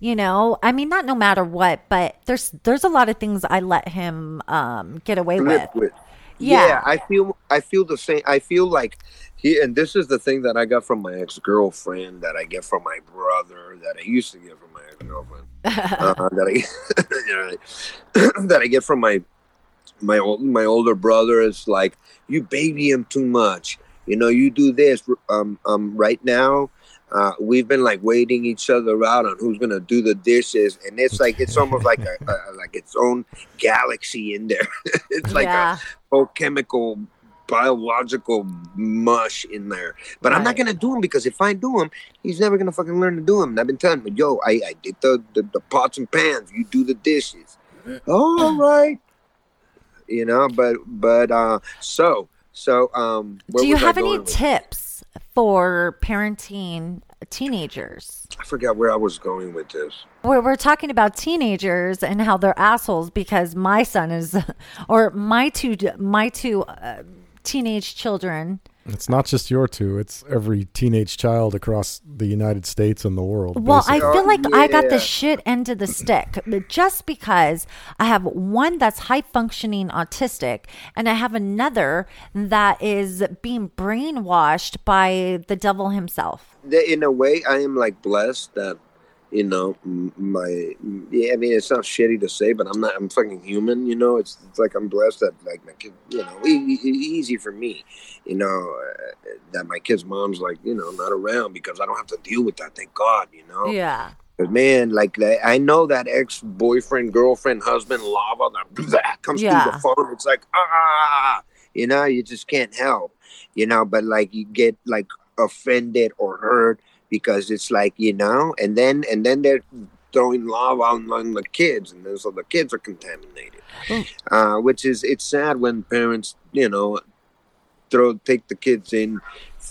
You know, I mean not no matter what, but there's there's a lot of things I let him um get away with. With. Yeah. Yeah. I feel I feel the same. I feel like he and this is the thing that I got from my ex girlfriend, that I get from my brother, that I used to get from my ex girlfriend, uh, that I that I get from my my old my older brother is like you baby him too much. You know, you do this. Um, um, right now, uh, we've been like waiting each other out on who's gonna do the dishes, and it's like it's almost like a, a like its own galaxy in there. it's like yeah. a whole chemical, biological mush in there. But I'm not gonna do him because if I do him, he's never gonna fucking learn to do them. And I've been telling him, yo, I, I did the, the the pots and pans. You do the dishes. All right. You know, but but uh, so so um. Do you have any with- tips for parenting teenagers. I forgot where I was going with this. We're, we're talking about teenagers and how they're assholes because my son is, or my two, my two uh, teenage children. It's not just your two; it's every teenage child across the United States and the world. Well, I feel like I got the shit end of the stick just because I have one that's high functioning autistic and I have another that is being brainwashed by the devil himself. In a way, I am like blessed that you know my. Yeah, I mean, it's not shitty to say, but I'm not. I'm fucking human. You know, it's, it's like I'm blessed that like my kid. You know, e- e- easy for me. You know uh, that my kid's mom's like you know not around because I don't have to deal with that. Thank God. You know. Yeah. But man, like that- I know that ex boyfriend, girlfriend, husband, lava that, that comes through the phone. It's like ah, you know, you just can't help, you know. But like you get like offended or hurt because it's like you know, and then and then they're throwing lava on, the kids, and then so the kids are contaminated. Mm. Uh, which is it's sad when parents, you know, throw take the kids in.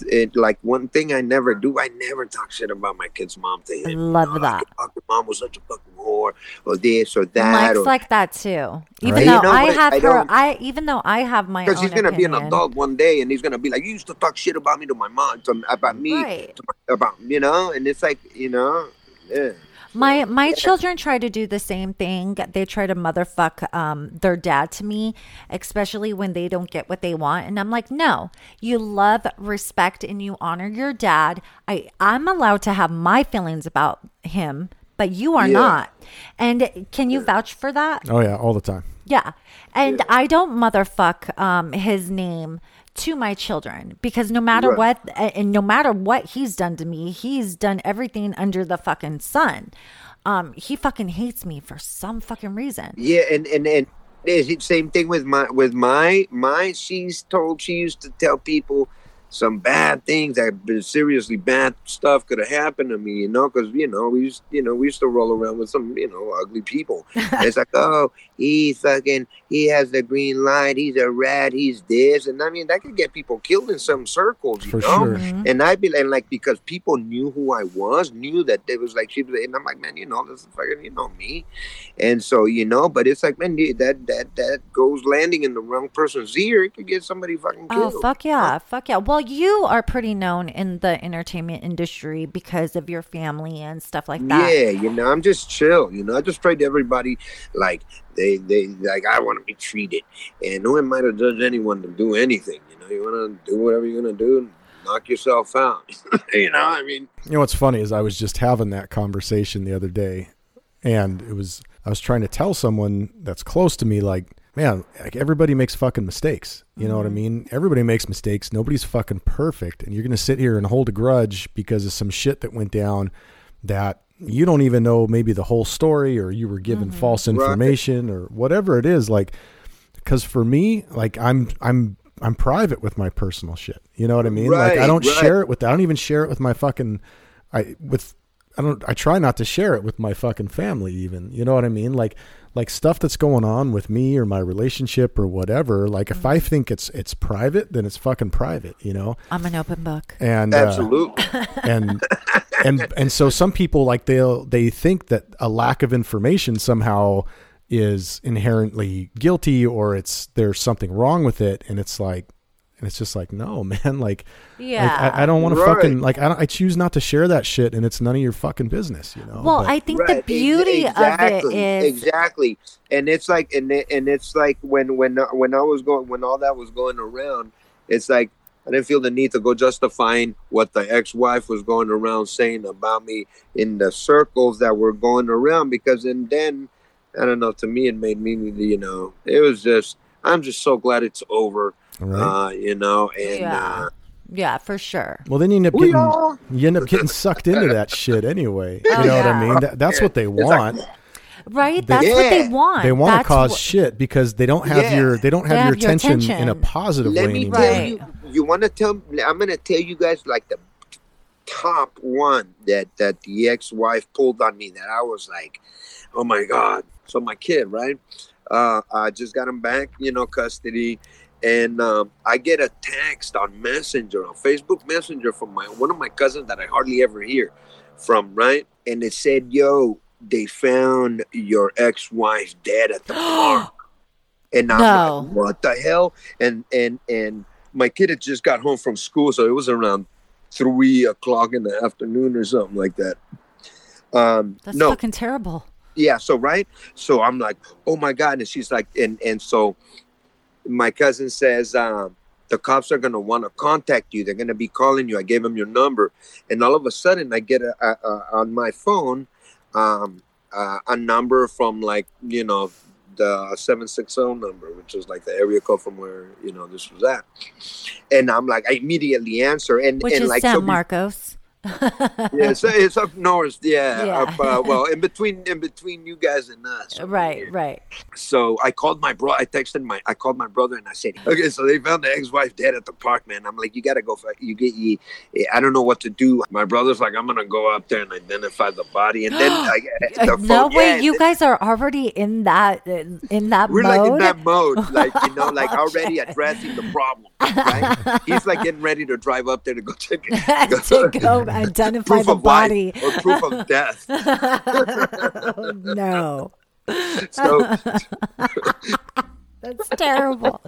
It like one thing I never do. I never talk shit about my kid's mom to I him. love you know, that. Oh, like, mom was such a fucking whore, or this or that. Mike's or, like that too. Even Right. though You know I have I her, I even though I have my because he's gonna be an opinion. adult one day, and he's gonna be like, "You used to talk shit about me to my mom, to, about me, Right. to about you know," and it's like, you know, yeah. My my children try to do the same thing. They try to motherfuck um, their dad to me, especially when they don't get what they want. And I'm like, no, you love, respect, and you honor your dad. I I'm allowed to have my feelings about him, but you are Yeah. not. And can you vouch for that? oh yeah, all the time. Yeah. And I don't motherfuck um, his name to my children because no matter Right. what, and no matter what he's done to me, he's done everything under the fucking sun. Um, he fucking hates me for some fucking reason. Yeah, and and and same thing with my with my my. She's told she used to tell people some bad things that seriously bad stuff could have happened to me. You know, because you know we used you know we used to roll around with some you know ugly people. And it's like oh he fucking he has the green light. He's a rat. He's this, and I mean that could get people killed in some circles. You For know. sure. Mhm. And I'd be like, like, because people knew who I was, knew that it was like she was, and I'm like, man, you know, this is fucking, you know, me. And so, you know, but it's like, man, dude, that that that goes landing in the wrong person's ear. It could get somebody fucking killed. Oh fuck yeah, fuck yeah. Well, you are pretty known in the entertainment industry because of your family and stuff like that. Yeah, you know, I'm just chill. You know, I just pray to everybody like they they like I want to be treated, and no one might to judged anyone to do anything? You know, you want to do whatever you're gonna do, knock yourself out. you know, I mean, You know what's funny is I was just having that conversation the other day, and it was I was trying to tell someone that's close to me, like, man, like everybody makes fucking mistakes. You know what I mm-hmm. mean? Everybody makes mistakes. Nobody's fucking perfect, and you're gonna sit here and hold a grudge because of some shit that went down that you don't even know maybe the whole story, or you were given mm-hmm. false information, or whatever it is. Like, because for me, like I'm I'm I'm private with my personal shit. You know what I mean? like I don't right. share it with I don't even share it with my fucking I with I don't I try not to share it with my fucking family even. You know what I mean? Like like stuff that's going on with me or my relationship or whatever. Like if I think it's it's private, then it's fucking private, you know? I'm an open book. And uh, absolutely. and and and so some people like they'll they think that a lack of information somehow is inherently guilty or it's there's something wrong with it and it's like and it's just like no man like Yeah. like, I, I don't want to fucking like I, don't, I choose not to share that shit and it's none of your fucking business you know well, But- I think the Right, ex- beauty exactly, of it is exactly, and it's like, and it, and it's like when when uh, when I was going when all that was going around, it's like I didn't feel the need to go justifying what the ex-wife was going around saying about me in the circles that were going around because and then I don't know. To me, it made me, you know, it was just. I'm just so glad it's over, right? uh, you know, and Yeah. uh, yeah, for sure. well then you end up getting all you end up getting sucked into that shit anyway you know what i mean that, that's what they like- want Right? That's what they want. they want to cause what- shit because they don't have Yeah. your they don't have, They your, have your attention, in a positive Let way me anymore. tell you. You want to tell? I'm going to tell you guys like the top one that that the ex-wife pulled on me. That I was like, oh my god. So my kid, right? Uh, I just got him back, you know, custody, and um, I get a text on Messenger, on Facebook Messenger from my one of my cousins that I hardly ever hear from, right? And it said, "Yo, they found your ex-wife dead at the park." And I'm No. like, "What the hell?" And and and my kid had just got home from school, so it was around three o'clock in the afternoon or something like that. Um, That's no, fucking terrible. yeah so right so i'm like oh my god and she's like and and so my cousin says um the cops are going to want to contact you. They're going to be calling you. I gave them your number. And all of a sudden i get a, a, a on my phone um uh, a number from like you know the 760 number which is like the area code from where you know this was at. And i'm like i immediately answer and Which and is like San so Marcos. Yeah, so it's up north. Yeah, Yeah. Up, uh, well, in between, in between you guys and us. Right, right. So I called my bro. I texted my. I called my brother and I said, "Okay, so they found the ex-wife dead at the park, man." I'm like, "You gotta go. For, you get you. I don't know what to do." My brother's like, "I'm gonna go out there and identify the body." And then I, Uh, the no phone- way, yeah, you guys are already in that in that mode. We're mode. like in that mode, like you know, like already addressing the problem. Right? He's like getting ready to drive up there to go check it. to go identify proof the of life body. or proof of death. Oh, no, So that's terrible.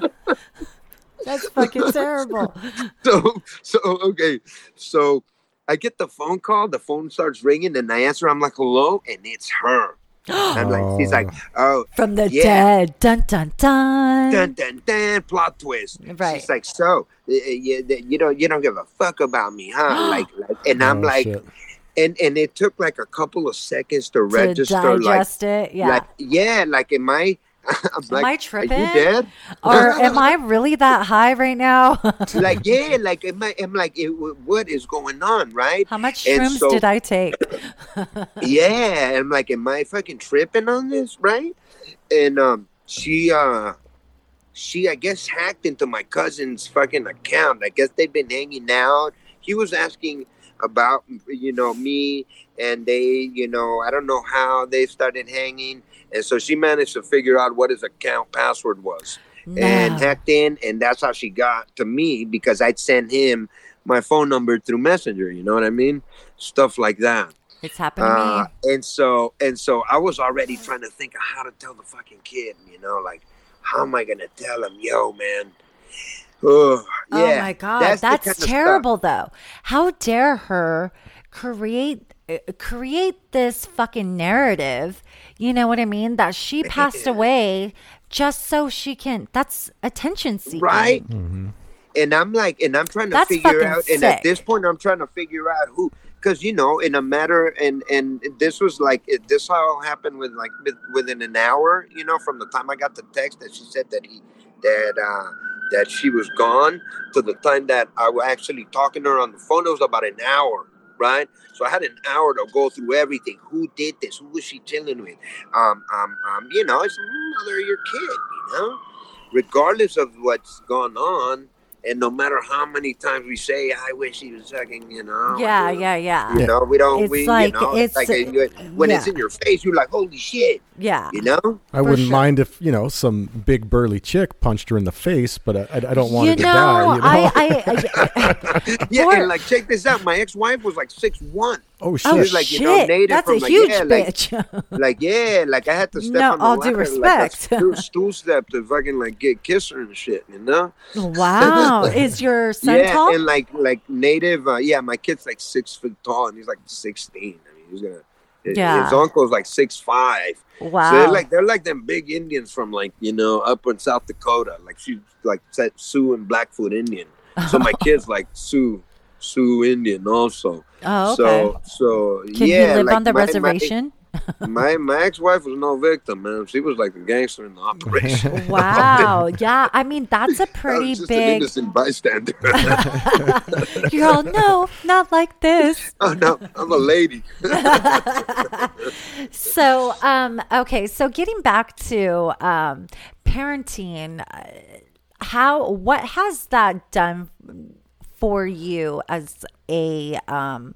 That's fucking terrible. so so okay so i get the phone call the phone starts ringing and i answer i'm like hello and it's her i'm like she's like oh From the Yeah. dead. Dun dun dun. dun dun dun plot twist Right. she's like so uh, you, you don't you don't give a fuck about me huh like, like and i'm Oh, like shit. and and it took like a couple of seconds to, to register like digest it. Yeah. like yeah like in i i'm Am like I are tripping? you dead or am I really that high right now? like yeah like am I, i'm like it, what is going on right How much And shrooms so- did I take? yeah i'm like am i fucking tripping on this right and um she uh she i guess hacked into my cousin's fucking account i guess they've been hanging out he was asking about you know me and they you know i don't know how they started hanging and so she managed to figure out what his account password was and hacked in and that's how she got to me because i'd send him my phone number through messenger you know what i mean stuff like that It's happened to uh, me. and so and so I was already trying to think of how to tell the fucking kid, you know, like how am I gonna tell him, yo, man? Oh, yeah, oh my god, that's that's, the kind of stuff. terrible though. How dare her create create this fucking narrative? You know what I mean? That she passed away just so she can. That's attention seeking, right? Mm-hmm. And I'm like, and I'm trying to That's figure fucking out, and at sick. this point, I'm trying to figure out who, because you know, in a matter, and and this was like, this all happened with like within an hour, you know, from the time I got the text that she said that he that uh that she was gone to the time that I was actually talking to her on the phone. It was about an hour, right? So I had an hour to go through everything. Who did this? Who was she chilling with? Um, um, um, you know, it's the mother of your kid, you know, regardless of what's gone on. And no matter how many times we say, "I wish he was fucking," you know, Yeah, yeah, yeah, you know, we don't. It's we, like- you know, it's- like you- when it's in your face, you're like, "Holy shit," yeah. you know. I For wouldn't sure. mind if you know some big burly chick punched her in the face, but I, I don't want you her to die. You know? I, I, I, Yeah, and like check this out. My ex-wife was like six one. oh, oh shit! oh like, shit, you know, native that's from, a like, huge yeah, like- bitch. Like yeah, like I had to step No, on the all due respect. like a stool step to fucking like get kiss her and shit, you know. wow, is your son yeah, tall? and like like native. Uh, yeah, my kid's like six foot tall, and he's like sixteen. I mean, he's gonna. Yeah. His uncle's like six five. wow, So they're like they're like them big Indians from like you know up in South Dakota. Like she like said Sioux and Blackfoot Indian. So my kid's like Sioux Sioux Indian also. oh, okay. So so Can yeah. he live like on the my- reservation? My my my ex wife was no victim, man. She was like the gangster in the operation. Wow. Yeah. I mean, that's a pretty just an big. innocent bystander. You're all, no, not like this. oh no, I'm a lady. So, um, okay. So getting back to um, parenting, uh, how, what has that done for you as a, um,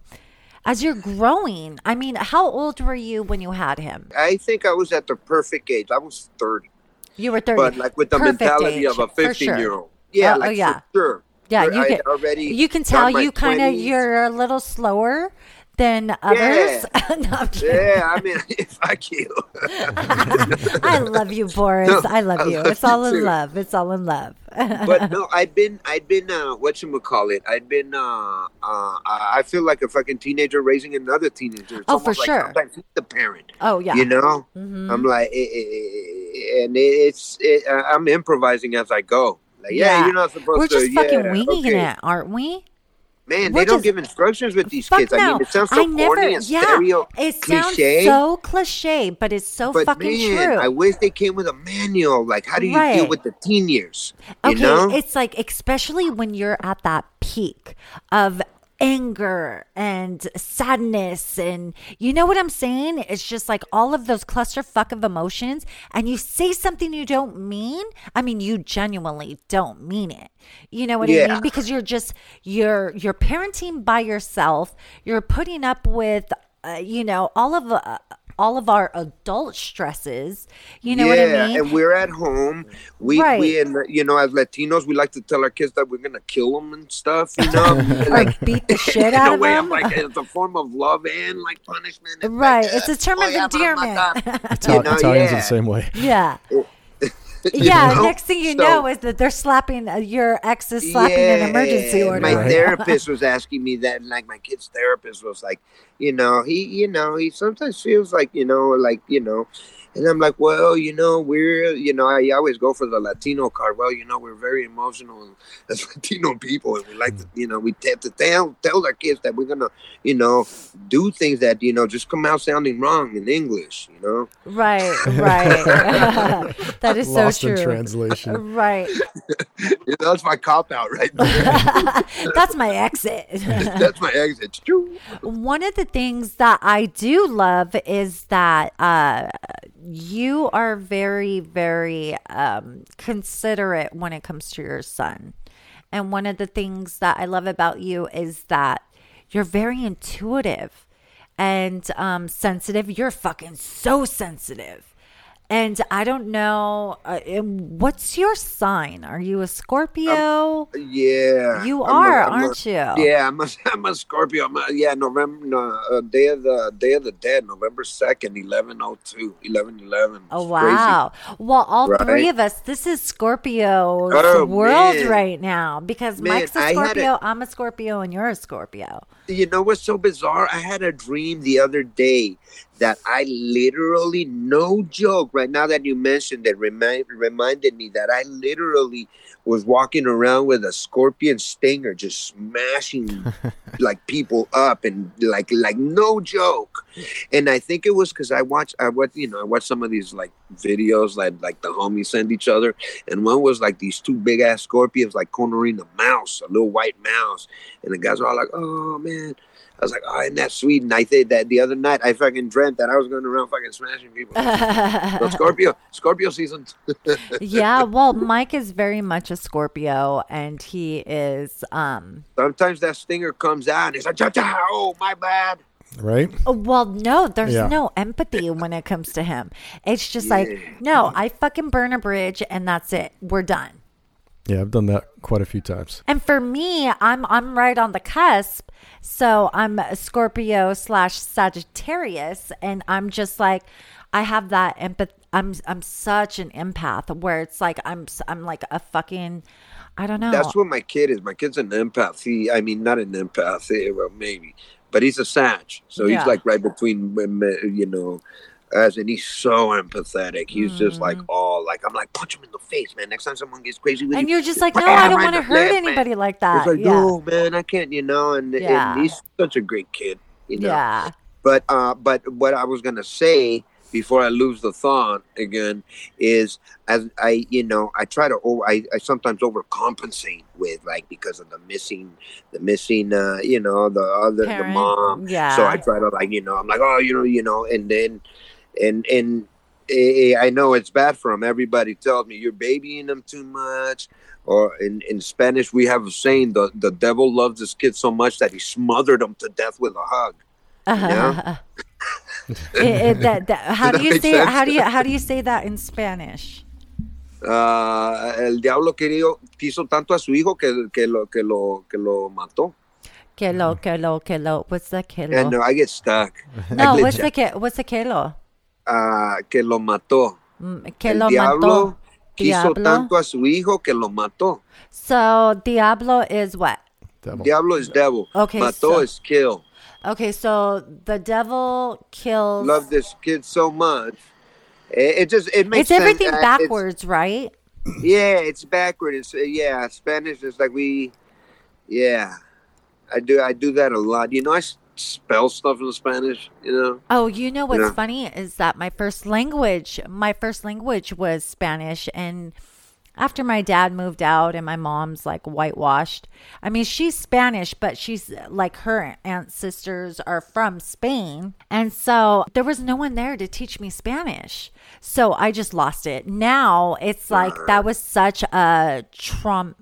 as you're growing? I mean, how old were you when you had him? I think I was at the perfect age. I was 30. You were 30. but like with the Perfect mentality age, of a for sure. 15 year old. Yeah, Oh, oh, yeah. sure. Yeah, you can already you can tell you kind of you're a little slower than others. No, I'm kidding. Yeah, I mean, fuck you. I love you, Boris. No, I love I you. love It's all you in love. It's all in love. but no, I'd been, I'd been, uh, what you call it? I'd been, uh, uh, I I feel like a fucking teenager raising another teenager. It's Oh, for like sure. sometimes he's the parent. oh yeah. You know, Mhm. I'm like, eh, eh, eh, and it's, it, uh, I'm improvising as I go. Like, yeah, Yeah. you're not supposed to. We're just fucking yeah, winging okay. it, aren't we? Man, We're they don't just- give instructions with these kids. I mean, it sounds so I never. corny and yeah, stereo. it cliche. sounds so cliche, but it's so but fucking man, true. I wish they came with a manual. Like, how do you deal with the teen years? You okay, know? it's like especially when you're at that peak of anger and sadness and you know what I'm saying? It's just like all of those clusterfuck of emotions and you say something you don't mean. I mean, you genuinely don't mean it. You know what I mean? Because you're just you're you're parenting by yourself. You're putting up with uh, you know all of uh, all of our adult stresses. You know what I mean? and we're at home. We Right. we and you know as Latinos, we like to tell our kids that we're gonna kill them and stuff. You know, And, like beat the shit out of way, them. I'm like it's a form of love and like punishment. It's Right. like, It's a term "Oh, of endearment. Ital- You know, Italians are yeah. the same way. yeah. You Yeah. know? Next thing you So- know is that they're slapping, uh, your ex is slapping an emergency order. My Right. therapist was asking me that, and like my kid's therapist was like, you know, he, you know, he sometimes feels like, you know, like, you know, and I'm like, well, you know, we're, you know, I always go for the Latino card. Well, you know, we're very emotional as Latino people, and we like to, you know, we have to tell tell our kids that we're gonna, you know, do things that, you know, just come out sounding wrong in English, you know. Right. Right. that is Lost so in true. translation. Right. That's my cop out right there. That's my exit. That's my exit. One of the things that I do love is that uh, you are very, very um, considerate when it comes to your son. And one of the things that I love about you is that you're very intuitive and um, sensitive. You're fucking so sensitive. And I don't know, uh, um, what's your sign? Are you a Scorpio? Yeah, you I'm are, a- aren't you? Yeah, I'm a, I'm a Scorpio. I'm a, yeah, November, no, uh, Day of the Day of the Dead, November second, eleven oh two, eleven eleven. Oh wow! Well, all Right? three of us. This is Scorpio's Oh, world man. right now because Man, Mike's a I a- Scorpio, I'm a Scorpio, and you're a Scorpio. You know what's so bizarre? I had a dream the other day that I literally, no joke, right now that you mentioned it, remind, reminded me that I literally was walking around with a scorpion stinger, just smashing like people up and like like no joke. And I think it was because I watched I watched you know I watched some of these like videos like like the homies send each other, and one was like these two big ass scorpions like cornering a mouse, a little white mouse, and the guys are all like, "Oh man." I was like, oh, isn't that sweet? And I think that the other night I fucking dreamt that I was going around fucking smashing people. so Scorpio, Scorpio season. yeah, well, Mike is very much a Scorpio, and he is. um Sometimes that stinger comes out and it's like, cha cha, oh, my bad. Right? Well, no, there's Yeah. no empathy when it comes to him. It's just Yeah. like, no, I fucking burn a bridge, and that's it. We're done. Yeah, I've done that quite a few times. And for me, I'm I'm right on the cusp. So I'm a Scorpio slash Sagittarius, and I'm just like, I have that empath. I'm I'm such an empath where it's like I'm s- I'm like a fucking, I don't know. That's what my kid is. My kid's an empath. He, I mean, not an empath. eh, Well, maybe, but he's a Sag. So Yeah. he's like right between, you know, as and he's so empathetic. He's just like, oh, like I'm like, punch him in the face, man. Next time someone gets crazy with and you, you're just like, no, I don't right want to hurt left, man. anybody like that. it's like, yeah, no, man, I can't, you know. And, Yeah. and he's such a great kid, you know. yeah, But uh, but what I was gonna say before I lose the thought again is as I you know I try to over, I, I sometimes overcompensate with like because of the missing the missing uh you know the other the mom yeah. so I try to like you know I'm like oh you know you know and then and and eh, eh, I know it's bad for him. Everybody tells me you're babying him too much. Or in, in Spanish, we have a saying: the the devil loves his kid so much that he smothered him to death with a hug. Yeah. It- it- that- that- how do you say sense? how do you how do you say that in Spanish? Ah, el diablo querido, quiso tanto a su hijo que, que, lo, que, lo, que lo mató. Kilo, kilo, kilo. What's the kilo? And I get stuck. no, what's the what's the kilo? Ah, que lo mató. Mm, Que el lo diablo mató. quiso Diablo. tanto a su hijo que lo mató. So Diablo is what? Devil. Diablo is devil. Okay, Mató so- is kill. Okay, so the devil kills. Love this kid so much. It, it just it makes it's everything sense. Uh, it's- backwards, right? yeah, it's backward. It's uh, yeah, Spanish is like we. Yeah, I do. I do that a lot. You know, I s- spell stuff in Spanish. You know. Oh, you know what's funny is that my first language, my first language was Spanish and after my dad moved out and my mom's like whitewashed. I mean, she's Spanish, but she's like her aunt sisters are from Spain. And so there was no one there to teach me Spanish. So I just lost it. Now it's like that was such a trauma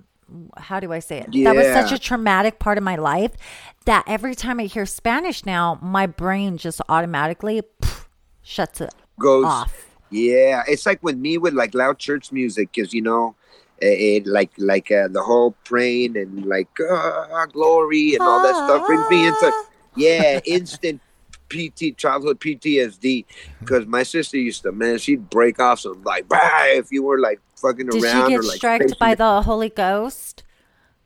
how do I say it? That was such a traumatic part of my life that every time I hear Spanish now, my brain just automatically pff, shuts it Goes. off. Yeah, it's like with me with like loud church music, because you know, it, it like like uh, the whole praying and like uh, glory and all that stuff brings me into yeah instant PT childhood PTSD. Because my sister used to man, she'd break off some like bah, if you were like fucking Did she around get or like struck by the Holy Ghost?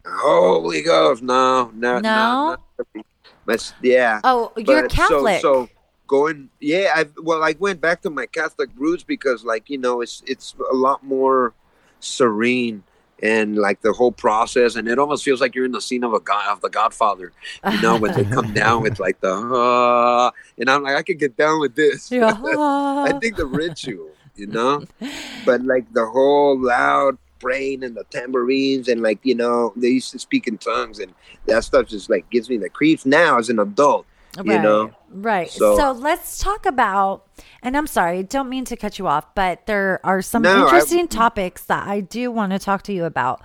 Holy Ghost, no, no, No? no, no. But yeah. Oh, you're But Catholic. So, so going, yeah. I well, I went back to my Catholic roots because, like, you know, it's it's a lot more serene and like the whole process, and it almost feels like you're in the scene of a god of the Godfather. You know, when they come down with like the, uh, and I'm like, I could get down with this. Yeah. I think the ritual, you know, but like the whole loud praying and the tambourines and like you know they used to speak in tongues and that stuff just like gives me the creeps now as an adult. right, you know? Right. So, So- let's talk about, and I'm sorry, don't mean to cut you off, but there are some No, I- interesting topics that I do want to talk to you about.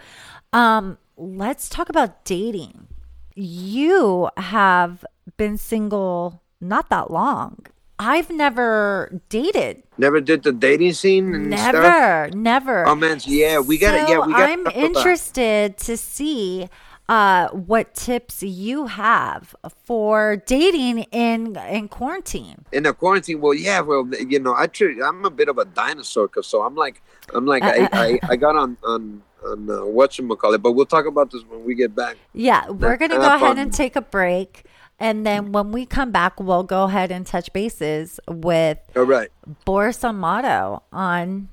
Um, let's talk about dating. You have been single not that long. I've never dated. Never did the dating scene and stuff. Never, never. Oh man, yeah, we gotta. So yeah, we gotta. I'm interested to see uh, what tips you have for dating in in quarantine. in the quarantine. Well, yeah, well, you know, I tr- I'm a bit of a dinosaur, 'cause so I'm like, I'm like, I, I, I got on on on uh, what you call it, but we'll talk about this when we get back. Yeah, we're gonna go ahead and take a break. And then when we come back, we'll go ahead and touch bases with All right. Boris Amato on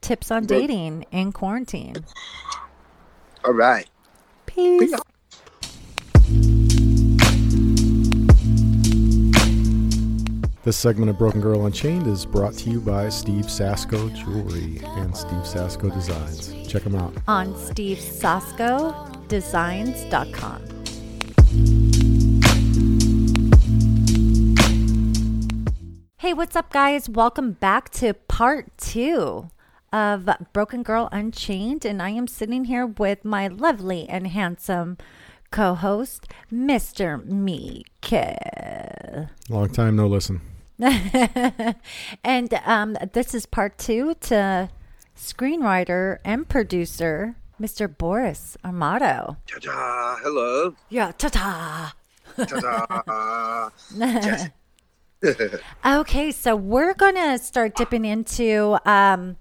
tips on dating in quarantine. All right. Peace. This segment of Broken Girl Unchained is brought to you by Steve Sasko Jewelry and Steve Sasko Designs. Check them out. on stevesaskodesigns.com. Hey, what's up, guys? Welcome back to part two of Broken Girl Unchained. And I am sitting here with my lovely and handsome co host, Mr. Mika. Long time no listen. and um, this is part two to screenwriter and producer, Mr. Boris Amato. Ta-da. Hello. Yeah, ta ta. Ta-da. Okay, so we're gonna start dipping into um,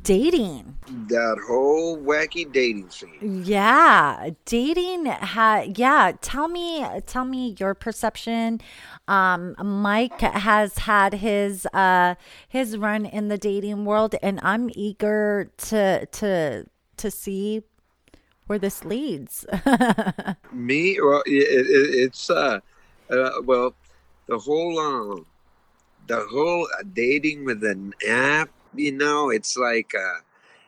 dating. that whole wacky dating scene. Yeah, dating. Ha- yeah, tell me, tell me your perception. Um, Mike has had his uh his run in the dating world, and I'm eager to to to see where this leads. Me, well, it, it, it's uh, uh, well, the whole um, the whole dating with an app. You know, it's like uh,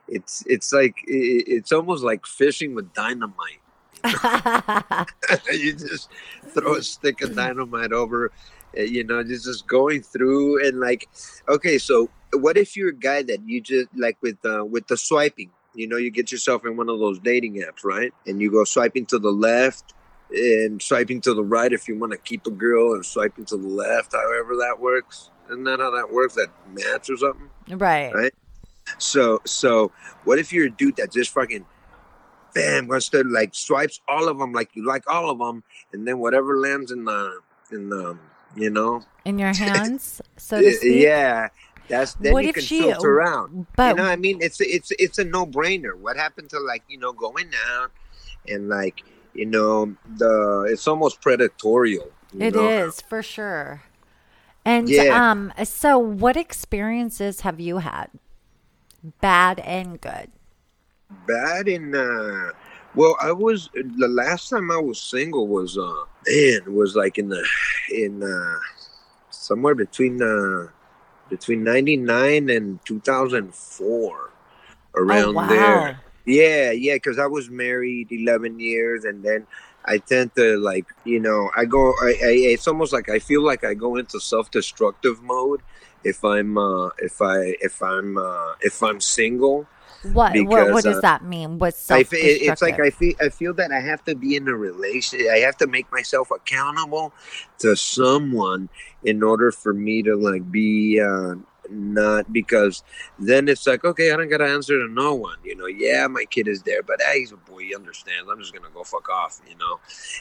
it's it's like it, it's almost like fishing with dynamite. you just throw a stick of dynamite over, uh, you know, just just going through and like, okay, so what if you're a guy that you just like with uh, with the swiping? You know, you get yourself in one of those dating apps, right? And you go swiping to the left and swiping to the right if you want to keep a girl, and swiping to the left, however that works. Isn't that how that works? That match or something? right. Right. So so what if you're a dude that just fucking bam wants to like swipes all of them like you like all of them, and then whatever lands in the in the you know In your hands, so to speak. yeah. That's then What you if can she- filter around. But you know, what I mean, it's it's it's a no brainer. What happened to like you know going out and like you know the it's almost predatorial. It know? is for sure. And Yeah. um, so what experiences have you had, bad and good? bad and uh well i was the last time i was single was uh man was like in the in uh somewhere between uh between 99 and 2004 around oh wow! there yeah yeah because i was married 11 years and then i tend to like you know i go I, I it's almost like i feel like i go into self-destructive mode if i'm uh if i if i'm uh if i'm single What, what what does uh, that mean? What's I self fe- it- it's like I feel I feel that I have to be in a relation. I have to make myself accountable to someone in order for me to like be uh, not because then it's like okay, I don't gotta answer to no one. You know, yeah, my kid is there, but hey, he's a boy. He understands. I'm just gonna go fuck off. You know,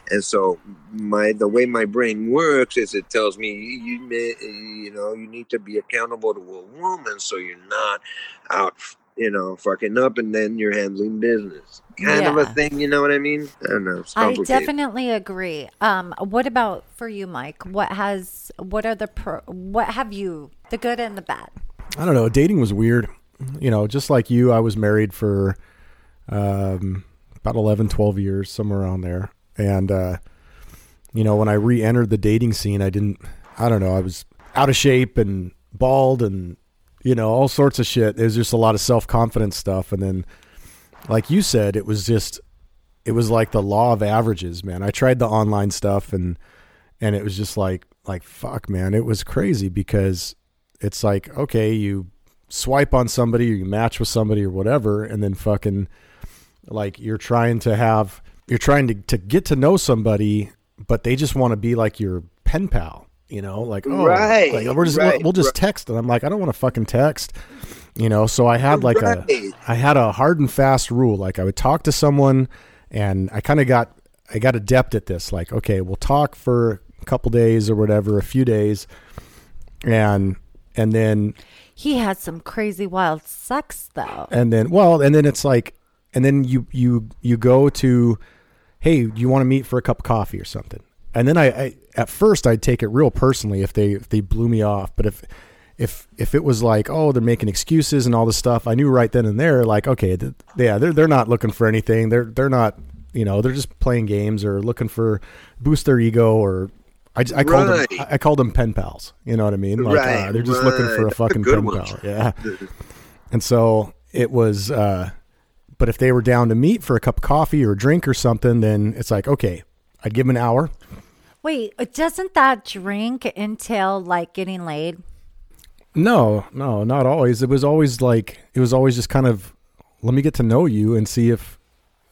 and so my the way my brain works is it tells me you you know you need to be accountable to a woman so you're not out you know, fucking up and then you're handling business. Kind of a thing, you know what I mean? I don't know. It's I definitely agree. Um, what about for you, Mike? What has what are the pro, what have you the good and the bad? I don't know. Dating was weird. You know, just like you, I was married for um, about 11, 12 years, somewhere around there. And, uh, you know, when I re entered the dating scene, I didn't, I don't know, I was out of shape and bald and, you know, all sorts of shit. There's just a lot of self confidence stuff. And then, like you said, it was just, it was like the law of averages, man. I tried the online stuff and, and it was just like, like, fuck, man. It was crazy because it's like okay you swipe on somebody or you match with somebody or whatever and then fucking like you're trying to have you're trying to, to get to know somebody but they just want to be like your pen pal you know like oh Right, like we're just right, we'll just right. text and i'm like i don't want to fucking text you know so i had like Right. a i had a hard and fast rule like i would talk to someone and i kind of got i got adept at this like okay we'll talk for a couple days or whatever a few days and and then He had some crazy wild sex though. and then well and then it's like and then you you you go to hey do you want to meet for a cup of coffee or something and then I, I at first i'd take it real personally if they if they blew me off but if if if it was like oh they're making excuses and all this stuff i knew right then and there like okay th- yeah they're they're not looking for anything they're they're not you know they're just playing games or looking for boost their ego or I, I called Right. them I called them pen pals you know what I mean like Right, uh, they're just looking for a right. That's a fucking good pen one. pal yeah and so it was, uh, but if they were down to meet for a cup of coffee or a drink or something, then it's like, okay, I'd give them an hour. Wait, doesn't that drink entail like getting laid? No, no, not always. It was always like, it was always just kind of, let me get to know you and see if,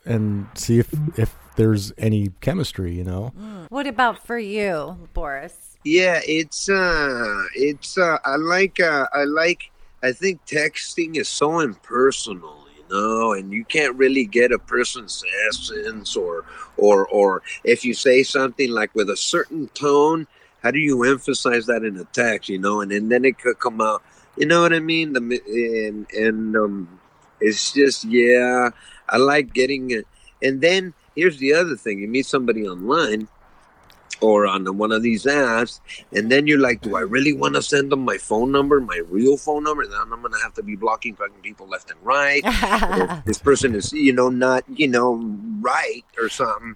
and see if, if there's any chemistry, you know? What about for you, Boris? Yeah, it's uh it's uh I like uh I like I think texting is so impersonal, know, and you can't really get a person's essence or or or if you say something like with a certain tone, how do you emphasize that in a text, you know, and, and then it could come out you know what I mean? The and and um it's just yeah, I like getting it and then here's the other thing, you meet somebody online or on one of these apps, and then you're like, do I really want to send them my phone number, my real phone number? Then I'm gonna have to be blocking fucking people left and right. This person is, you know, not, you know, right or something.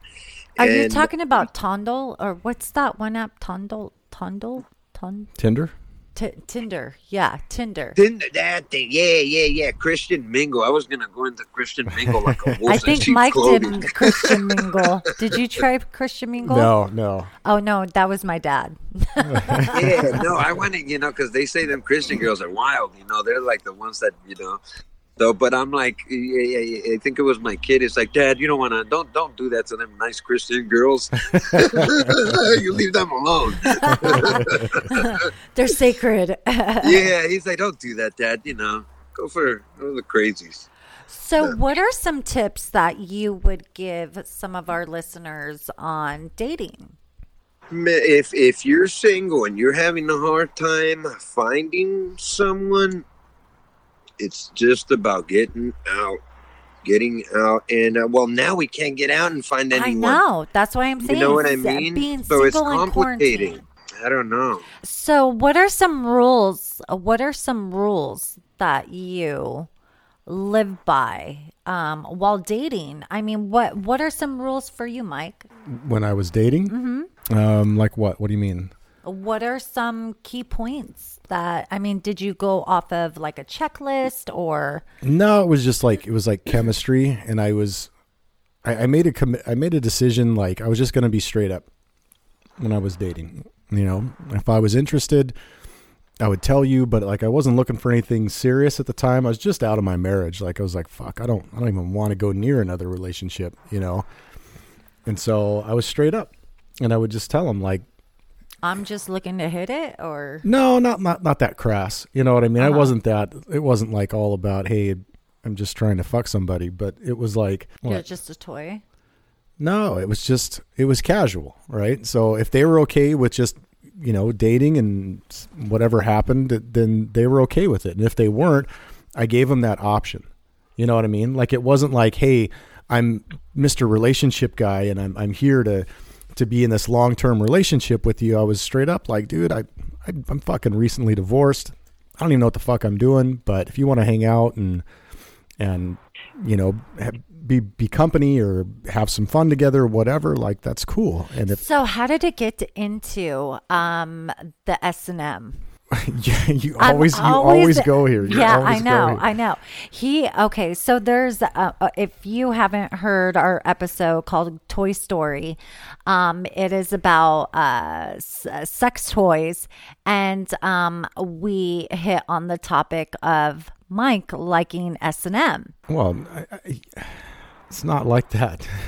Are you talking about Tondel or what's that one app? Tondel, Tondel, Ton, Tinder? T- Tinder. Yeah, Tinder. Tinder, that thing, yeah, yeah, yeah. Christian Mingle. I was gonna go into Christian Mingle like a wolf I think sheep's Mike clothing. did Christian Mingle. Did you try Christian Mingle? No, no. Oh no, that was my dad. yeah, no, I want to, you know, because they say them Christian girls are wild. You know, they're like the ones that, you know. So, but I'm like, yeah, yeah, yeah, I think it was my kid. It's like, Dad, you don't want to, don't, don't do that to them nice Christian girls. you leave them alone. They're sacred. yeah, he's like, don't do that, Dad. You know. go for go for the crazies. So, what are some tips that you would give some of our listeners on dating? If if you're single and you're having a hard time finding someone, it's just about getting out, getting out, and uh, well, now we can't get out and find anyone. I anyone. know. That's why I'm saying. You know what I mean? Being so it's single in complicating. I don't know. So, what are some rules? What are some rules that you live by um, while dating? I mean, what what are some rules for you, Mike? When I was dating, mm-hmm. um, like what? What do you mean? What are some key points that I mean? Did you go off of like a checklist or? No, it was just like it was like chemistry, and I was, I, I made a commi- I made a decision like I was just gonna be straight up when I was dating. You know, if I was interested, I would tell you, but like I wasn't looking for anything serious at the time. I was just out of my marriage. Like I was like, fuck, I don't, I don't even want to go near another relationship. You know, and so I was straight up, and I would just tell him like, I'm just looking to hit it, or no, not not not that crass. You know what I mean? I Uh-huh. wasn't that. It wasn't like all about hey, I'm just trying to fuck somebody. But it was like, you're just a toy. no, it was just it was casual, right? So if they were okay with just you know dating and whatever happened, then they were okay with it. And if they weren't, I gave them that option. You know what I mean? Like it wasn't like, hey, I'm Mr. Relationship Guy, and I'm I'm here to to be in this long term relationship with you. I was straight up like, dude, I, I I'm fucking recently divorced. I don't even know what the fuck I'm doing, but if you want to hang out and and you know be be company or have some fun together, or whatever, like that's cool. And if So, how did it get into um, the S and M? yeah, you I'm always you always go here. You Yeah, I know. I know. He okay. So there's uh, uh, if you haven't heard our episode called Toy Story, um, it is about uh, s- uh, sex toys, and um, we hit on the topic of Mike liking S and M. Well, I, I, it's not like that.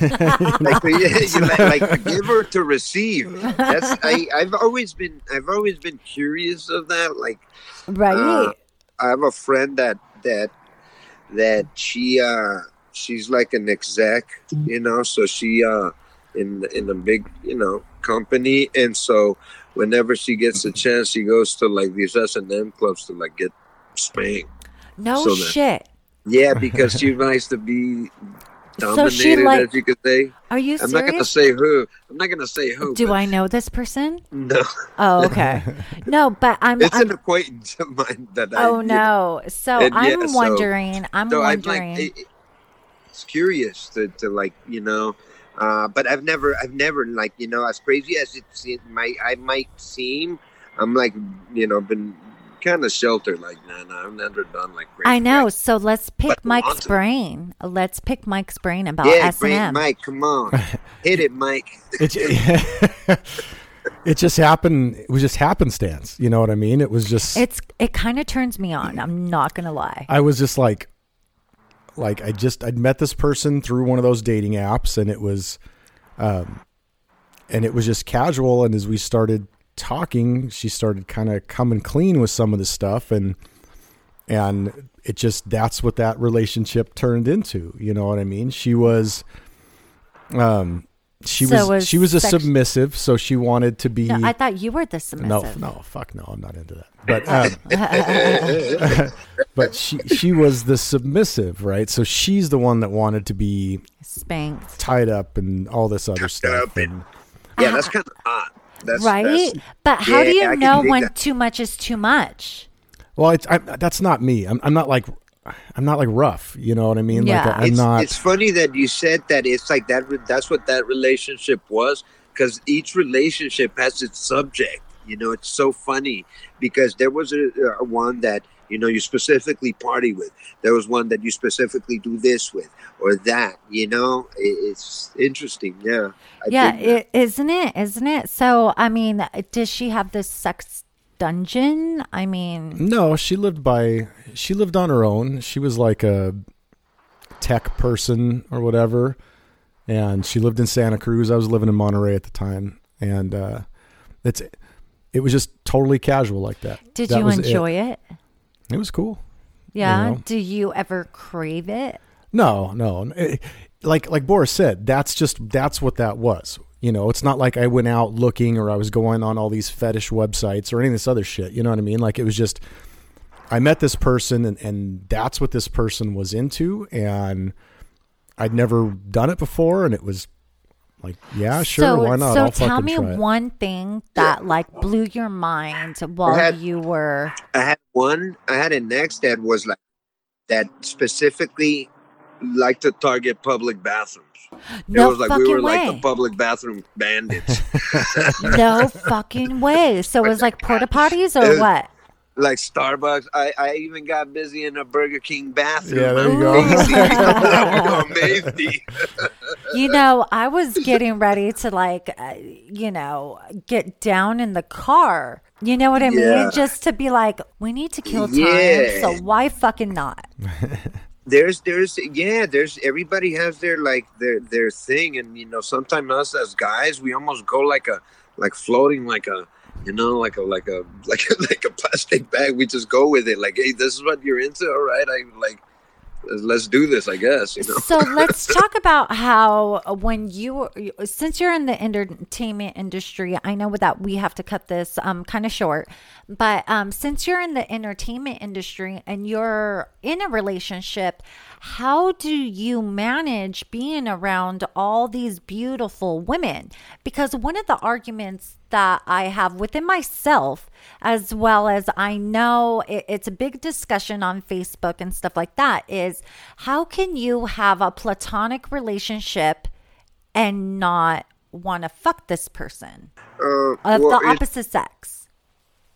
like, you like, like to give or to receive. That's I, I've always been I've always been curious of that. Like Right. Uh, I have a friend that that that she uh she's like an exec, you know, so she uh in in a big, you know, company and so whenever she gets a chance she goes to like these S and M clubs to like get spanked. no so that- shit. Yeah, because she likes to be So dominated she like- as you could say. Are you I'm not gonna say who. I'm not gonna say who. Do I know this person? No. Oh, okay. no, but I'm. It's I'm an acquaintance of mine that I oh no. So And I'm yeah, so- wondering. I'm so I'm wondering. like, it, it's curious to, to like you know, uh, but I've never, I've never like you know, as crazy as it, it might, I might seem, I'm like you know, been kind of sheltered. Like, nah, nah, I've never done like. Crazy I know. acts. So let's pick But Mike's want brain. Let's pick Mike's brain about Yeah, S great, and M. Mike. Come on, hit it, Mike. it, it just happened. It was just happenstance. You know what I mean? It was just. It's it kind of turns me on. I'm not gonna lie. I was just like, like I just I'd met this person through one of those dating apps, and it was, um, and it was just casual. And as we started talking, she started kind of coming clean with some of the stuff, and and it just that's what that relationship turned into. You know what I mean? She was, um, she So was, was she was a sex- submissive, so she wanted to be. No, I thought you were the submissive. no, no, fuck no, I'm not into that. But um, but she she was the submissive, right? So she's the one that wanted to be Spanked. tied up and all this other stuff. up And Yeah, that's kind of hot. That's right? that's- but how do you I know when that. too much is too much? well, it's I, that's not me. I'm I'm not like I'm not like rough. You know what I mean? Yeah. Like I'm it's, not. it's funny that you said that it's like that that's what that relationship was because each relationship has its subject you know it's so funny because there was a, a one that you know you specifically party with there was one that you specifically do this with or that you know it, it's interesting yeah I yeah, dig that. it, isn't it? Isn't it? So, I mean, does she have this sex dungeon? I mean, No, she lived by she lived on her own. She was like a tech person or whatever. And she lived in Santa Cruz. I was living in Monterey at the time. And uh it's it was just totally casual like that. did That you was it. enjoy it? It was cool. Yeah. know? Do you ever crave it? No, no. Eh, Like like Boris said, that's just that's what that was. You know, it's not like I went out looking or I was going on all these fetish websites or any of this other shit. You know what I mean? Like it was just I met this person and, and that's what this person was into and I'd never done it before and it was like, yeah, sure, so, why not? So I'll tell me one thing that like blew your mind while had- you were. I had one. I had an ex that was like that specifically like to target public bathrooms. No it was like fucking we were way. like the public bathroom bandits. no fucking way. So it was like porta potties or what? Like Starbucks. I, I even got busy in a Burger King bathroom. Yeah, there you go. Amazing. that would amaze me. You know, I was getting ready to like, uh, you know, get down in the car. You know what I mean? Yeah. Just to be like, we need to kill time. Yeah. So why fucking not? there's there's yeah there's everybody has their like their their thing and you know sometimes us as guys we almost go like a like floating like a you know like a like a like a, like a plastic bag we just go with it. Like hey this is what you're into? All right i like let's- do this i guess you know? So let's talk about how uh, when you since you're in the entertainment industry, I know that we have to cut this um kind of short, but um since you're in the entertainment industry and you're in a relationship, how do you manage being around all these beautiful women? Because one of the arguments that I have within myself, as well as I know it, it's a big discussion on Facebook and stuff like that, is how can you have a platonic relationship and not want to fuck this person uh, of well, the it- opposite sex?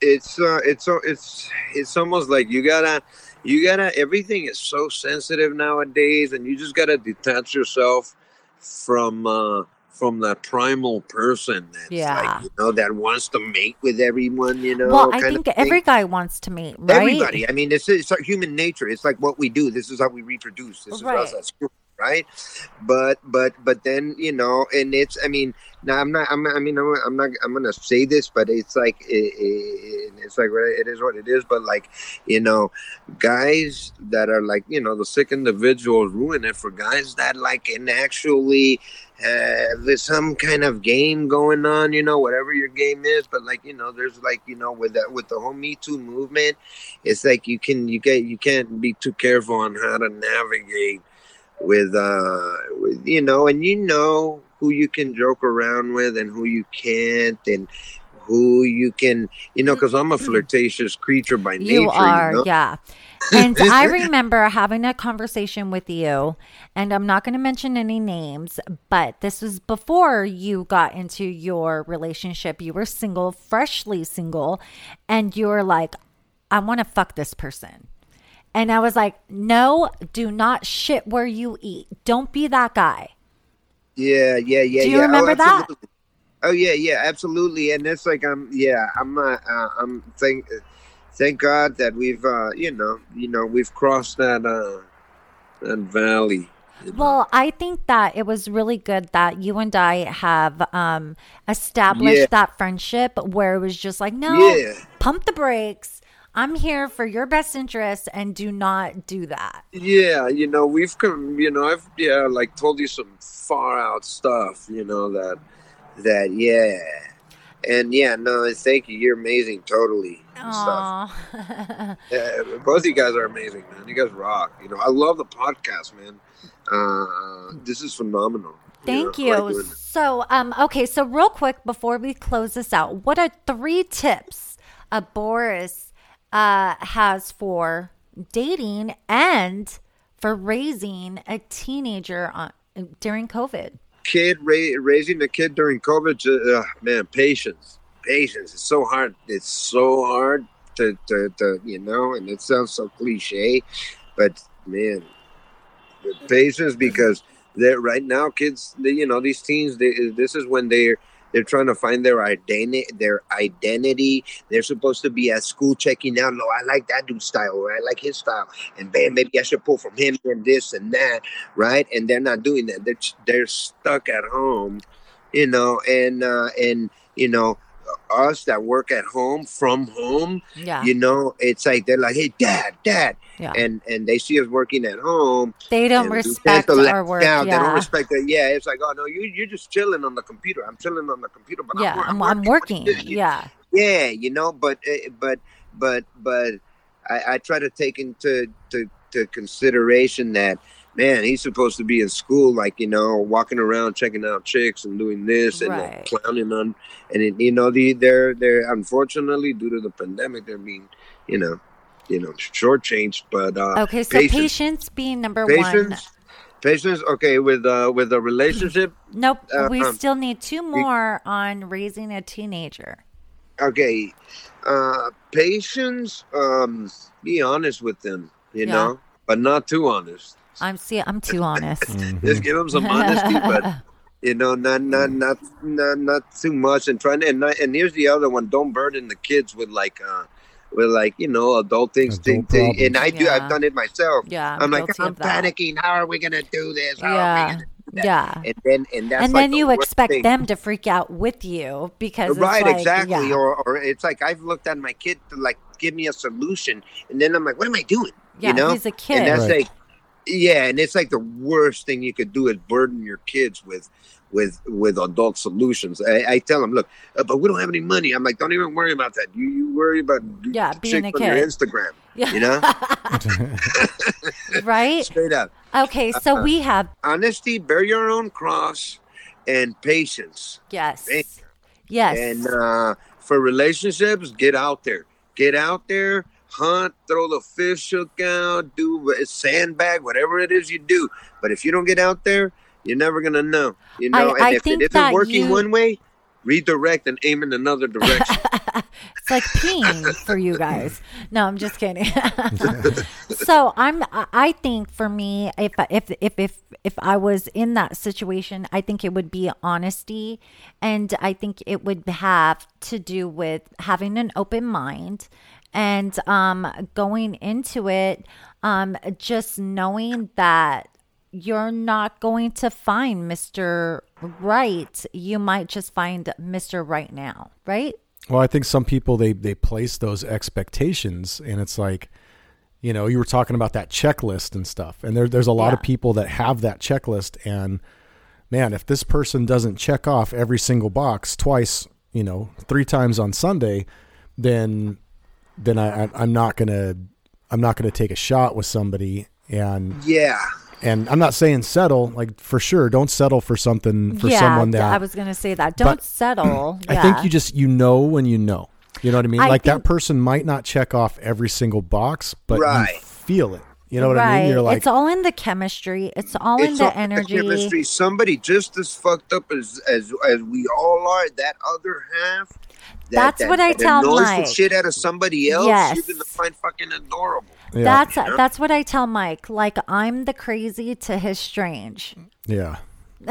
it's uh it's it's it's almost like you gotta you gotta everything is so sensitive nowadays and you just gotta detach yourself from uh from that primal person that's Yeah. like you know that wants to mate with everyone you know well, I think every guy wants to meet, right? everybody i mean it's it's human nature it's like what we do this is how we reproduce this is Right. us as humans, right? But but but then you know and it's i mean now i'm not i'm i mean i'm, I'm not i'm gonna say this but it's like it, it, it's like it is what it is but like you know guys that are like you know the sick individuals ruin it for guys that like can actually have some kind of game going on you know whatever your game is but like you know there's like you know with that with the whole me too movement it's like you can you get you can't be too careful on how to navigate with uh with you know and you know who you can joke around with and who you can't and who you can you know because i'm a flirtatious creature by nature You are, know? yeah. And I remember having a conversation with you, and I'm not going to mention any names, but this was before you got into your relationship. You were single, freshly single, and you were like, I want to fuck this person. And I was like, no, do not shit where you eat. Don't be that guy. Yeah, yeah, yeah. Do you yeah. remember oh, that? Oh yeah, yeah, absolutely. And it's like I'm, yeah, I'm, uh, uh, I'm thank, thank God that we've, uh, you know, you know, we've crossed that, uh, that valley. you know. Well, I think that it was really good that you and I have um, established Yeah. that friendship where it was just like, no, Yeah. pump the brakes. I'm here for your best interest and do not do that. Yeah, you know, we've come, you know, I've, yeah, like told you some far out stuff, you know, that, that, yeah. And yeah, no, thank you. You're amazing, totally. stuff. Yeah, both of you guys are amazing, man. You guys rock. You know, I love the podcast, man. Uh, this is phenomenal. Thank know, I like you. So, um, okay, so real quick before we close this out, what are three tips uh, Boris uh, has for dating and for raising a teenager on, during COVID? Kid ra- raising a kid during COVID, uh, man, patience, patience. It's so hard. It's so hard to, to, to, you know, and it sounds so cliche, but man, patience because they're right now, kids. They, you know, these teens. They, this is when they're they're trying to find their identity. Their identity. They're supposed to be at school checking out. No, I like that dude's style, or I like his style, and bam, maybe I should pull from him and this and that, right? And they're not doing that. They're they're stuck at home, you know, and uh, and you know. Us that work at home from home, Yeah. you know, it's like they're like, "Hey, dad, dad," yeah. and and they see us working at home. they don't and we tend respect our work. down. They don't respect it. Yeah, it's like, oh no, you you're just chilling on the computer. I'm chilling on the computer, but Yeah. I'm, I'm, I'm working. You- Yeah. yeah you know but uh, but but but i i try to take into to, to consideration that man he's supposed to be in school like you know walking around checking out chicks and doing this and like, clowning on and it, you know the they're they're unfortunately due to the pandemic they're being you know you know shortchanged but uh Okay. So patience. patience, being number one. patience patience okay with uh with a relationship Nope. we Um, still need two more on raising a teenager. okay uh patience um be honest with them you Yeah. know but not too honest I'm see. I'm too honest. Mhm. just give them some honesty but you know not not not not, not too much and trying to, and not, and here's the other one don't burden the kids with like uh with like you know adult things Adult thing, thing. and i do Yeah. i've done it myself yeah. I'm, i'm like i'm of that. panicking how are we gonna do this how are we Yeah. do? Yeah. and then and that's and like then the you worst expect thing. them to freak out with you because it's right like, exactly yeah, or, or it's like i've looked at my kid to like give me a solution and then i'm like what am i doing yeah, you know he's a kid. and that's Right. like yeah and it's like the worst thing you could do is burden your kids with with with adult solutions i, I tell them look uh, but we don't have any money i'm like don't even worry about that you you worry about Yeah, being a on your instagram yeah. you know right? straight up Okay, so Uh, we have honesty bear your own cross and patience yes. Thank Yes. And uh, for relationships, get out there. Get out there, hunt, throw the fish hook out, do a sandbag, whatever it is you do. But if you don't get out there, you're never gonna know. You know, I- and I if think it isn't working you- one way, redirect and aim in another direction. it's like peeing for you guys. No, I'm just kidding. so I'm. I think for me, if if if if if I was in that situation, I think it would be honesty, and I think it would have to do with having an open mind and um going into it um just knowing that you're not going to find Mr. Right. You might just find Mr. Right now, right? Well, I think some people they they place those expectations, and it's like, you know, you were talking about that checklist and stuff, and there, there's a lot Yeah. of people that have that checklist, and man, if this person doesn't check off every single box twice, you know, three times on Sunday, then then I, I I'm not gonna I'm not gonna take a shot with somebody, and yeah. and I'm not saying settle, like for sure, don't settle for something for yeah, someone that I was going to say that. Don't But settle. I Yeah. think you just you know when you know. You know what I mean? I like think- that person might not check off every single box, but Right. you feel it. You know what right. I mean? You're like, it's all in the chemistry. It's all in the all energy. chemistry. Somebody just as fucked up as as as we all are. That other half. That, That's that, what I that tell annoys Mike. the shit out of somebody else. Yes. You're gonna find fucking adorable. yeah, That's Yeah. that's what I tell Mike. Like I'm the crazy to his strange. yeah,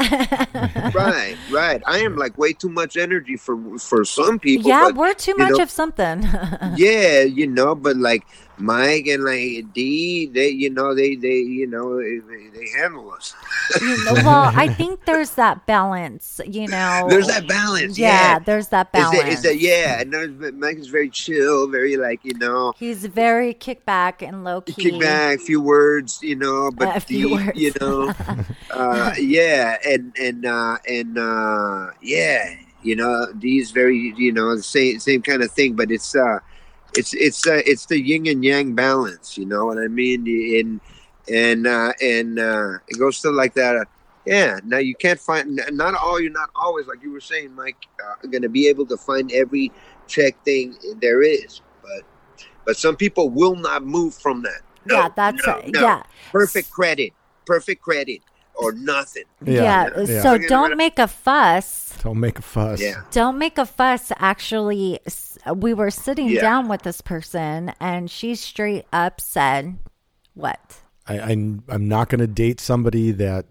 right, right. I am like way too much energy for for some people. yeah, but, we're too much know- of something. yeah, you know, but like Mike and like D, they, you know, they, they, you know, they, they handle us. Well, I think there's that balance. You know, There's that balance. Yeah, Yeah, there's that balance. that, is that yeah? And Mike is very chill, very like you know, He's very kickback and low key. kick back, few words, you know, but deep, words. you know, uh, yeah, and and uh, and uh, yeah, you know, D's very, you know, the same same kind of thing, but it's uh, it's it's uh, it's the yin and yang balance, you know what I mean? And and uh, and uh, it goes to like that. Uh, yeah. Now you can't find not all. You're not always like you were saying, Mike. Uh, going to be able to find every check thing there is, but but some people will not move from that. No, yeah, that's no, uh, no. yeah. perfect credit, perfect credit, or nothing. Yeah. Yeah. So don't make a fuss. don't make a fuss. Yeah. Don't make a fuss. Actually, s- we were sitting Yeah. down with this person, and she straight up said, "What? I, I I'm not gonna date somebody that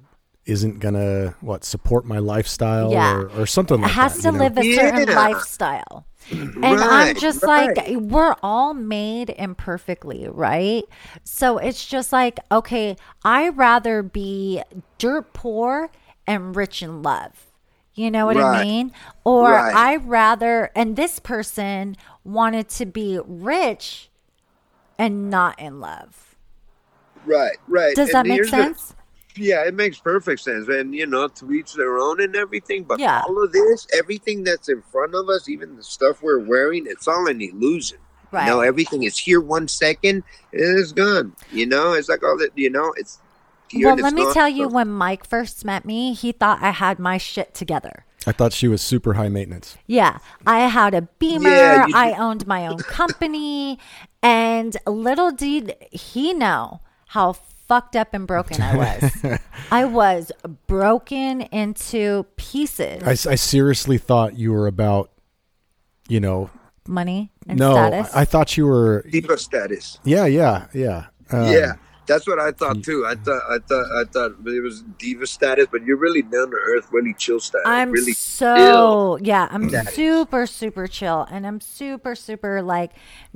isn't gonna what support my lifestyle Yeah. or, or something like that. It has to you know? live a certain Yeah. lifestyle." And I'm just right. like, we're all made imperfectly, right? So it's just like, okay, I rather be dirt poor and rich in love. You know what I mean? Or Right. I rather, and this person wanted to be rich and not in love. Right, right. Does And that make here's the- sense? yeah, it makes perfect sense. And you know, to each their own and everything. But Yeah. all of this, everything that's in front of us, even the stuff we're wearing, it's all an illusion. Right. You know, everything is here one second, and it's gone. You know, it's like all that. You know, it's. Here well, let it's me gone. tell you, when Mike first met me, he thought I had my shit together. I thought she was super high maintenance. Yeah, I had a beamer. Yeah, I owned my own company, and little did he know how fucked up and broken I was. I was broken into pieces. I, I seriously thought you were about, you know, Money and no, status. I, I thought you were. diva status. Yeah, yeah, yeah. Um, yeah, that's what I thought too. I thought, I thought, I thought it was diva status, but you're really down to earth, really chill status. I'm really so yeah, I'm Status. super super chill and I'm super super like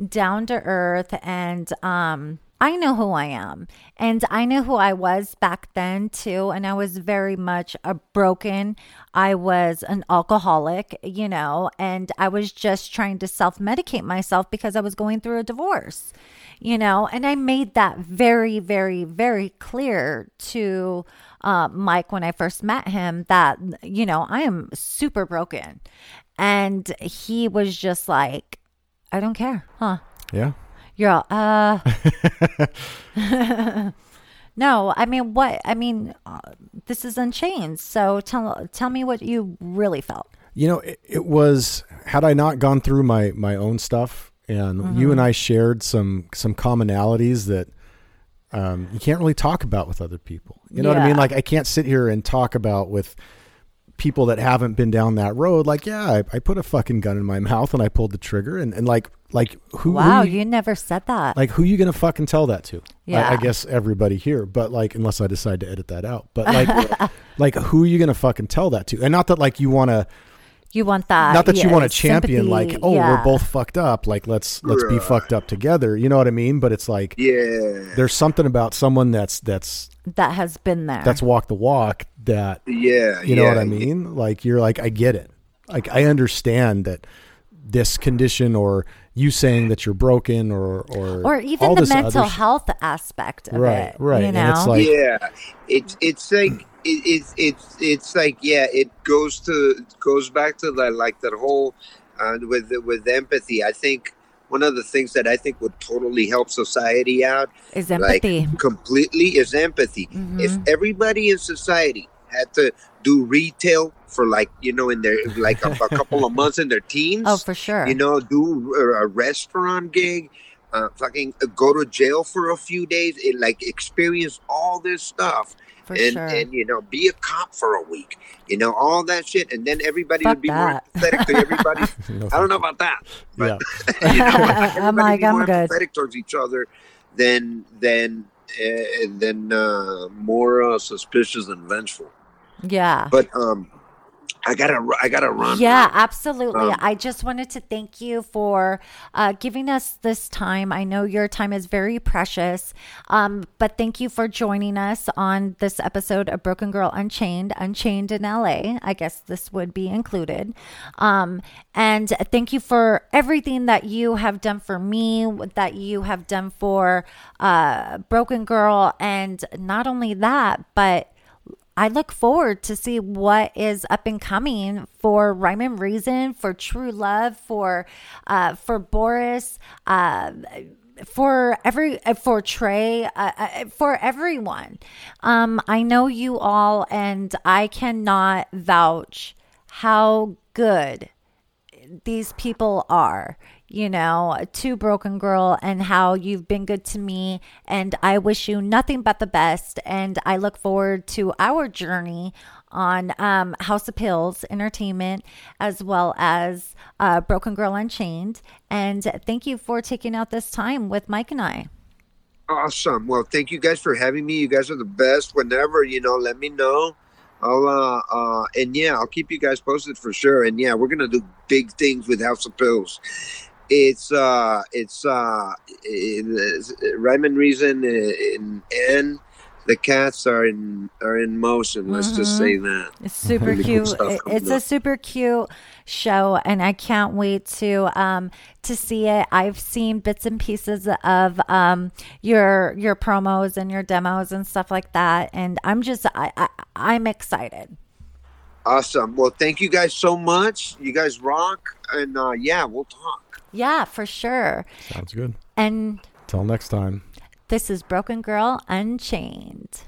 down to earth and um I know who I am and I know who I was back then too and I was very much a broken I was an alcoholic, you know, and I was just trying to self-medicate myself because I was going through a divorce. You know, and I made that very very very clear to uh, Mike when I first met him that, you know, I am super broken. And he was just like, I don't care, huh? yeah. You're all, uh, no, I mean, what? I mean, uh, this is Unchained. So tell, tell me what you really felt. You know, it, it was had I not gone through my my own stuff, and you and I shared some some commonalities that um, you can't really talk about with other people. You know what I mean? Like I can't sit here and talk about with people that haven't been down that road. Like, yeah, I, I put a fucking gun in my mouth and I pulled the trigger, and, and like like who Wow, who you, you never said that. like who you gonna fucking tell that to? Yeah. I guess everybody here, but like unless I decide to edit that out. But like like who are you gonna fucking tell that to? And not that like you want to you want that. not that you want to champion like oh yeah. we're both fucked up like let's let's be fucked up together you know what i mean but it's like yeah, there's something about someone that's that's that has been there. that's walk the walk that yeah. you know yeah, what i mean like you're like i get it like i understand that this condition or you saying that you're broken or or or even all the this mental other sh- health aspect of Right, it. right. right. You know? it's like- yeah it's it's like it, it's it's it's like yeah it goes to it goes back to that like that whole uh, with with empathy i think one of the things that i think would totally help society out is like empathy. completely is empathy if Mhm. everybody in society had to do retail for like you know in their like a, a couple of months in their teens oh, for sure. you know, do a, a restaurant gig, uh, fucking go to jail for a few days, and like experience all this stuff, for and sure. and you know, be a cop for a week, you know, all that shit, and then everybody Fuck would be that. more empathetic to everybody. No, I don't know about that, but yeah you know, I'm like, be I'm more good. empathetic towards each other than than uh, than uh, more uh, suspicious and vengeful. Yeah. But um, I gotta I gotta run. Yeah, absolutely. Um, I just wanted to thank you for uh, giving us this time. I know your time is very precious, um, but thank you for joining us on this episode of Broken Girl Unchained, Unchained in LA. I guess this would be included. Um, and thank you for everything that you have done for me, that you have done for uh, Broken Girl. And not only that, but I look forward to see what is up and coming for Rhyme and Reason, for True Love, for uh, for Boris, uh, for every for Trey, uh, uh, for everyone. Um, I know you all, and I cannot vouch how good these people are you know to broken girl and how you've been good to me and i wish you nothing but the best and i look forward to our journey on um, house of pills entertainment as well as uh, broken girl unchained and thank you for taking out this time with mike and i Awesome. Well, thank you guys for having me. You guys are the best. Whenever you know, let me know. I'll uh uh and yeah, I'll keep you guys posted for sure. And yeah, we're gonna do big things with House of Pills. It's uh it's uh it, Rhyme and Reason in N the cats are in are in motion. Let's just say that. It's super cute. It- It's a super cute show, and I can't wait to um to see it. I've seen bits and pieces of um your your promos and your demos and stuff like that, and I'm just I, I I'm excited. Awesome. Well, thank you guys so much. You guys rock, and uh, yeah, we'll talk. Yeah, for sure. Sounds good. And Till next time. this is Broken Girl Unchained.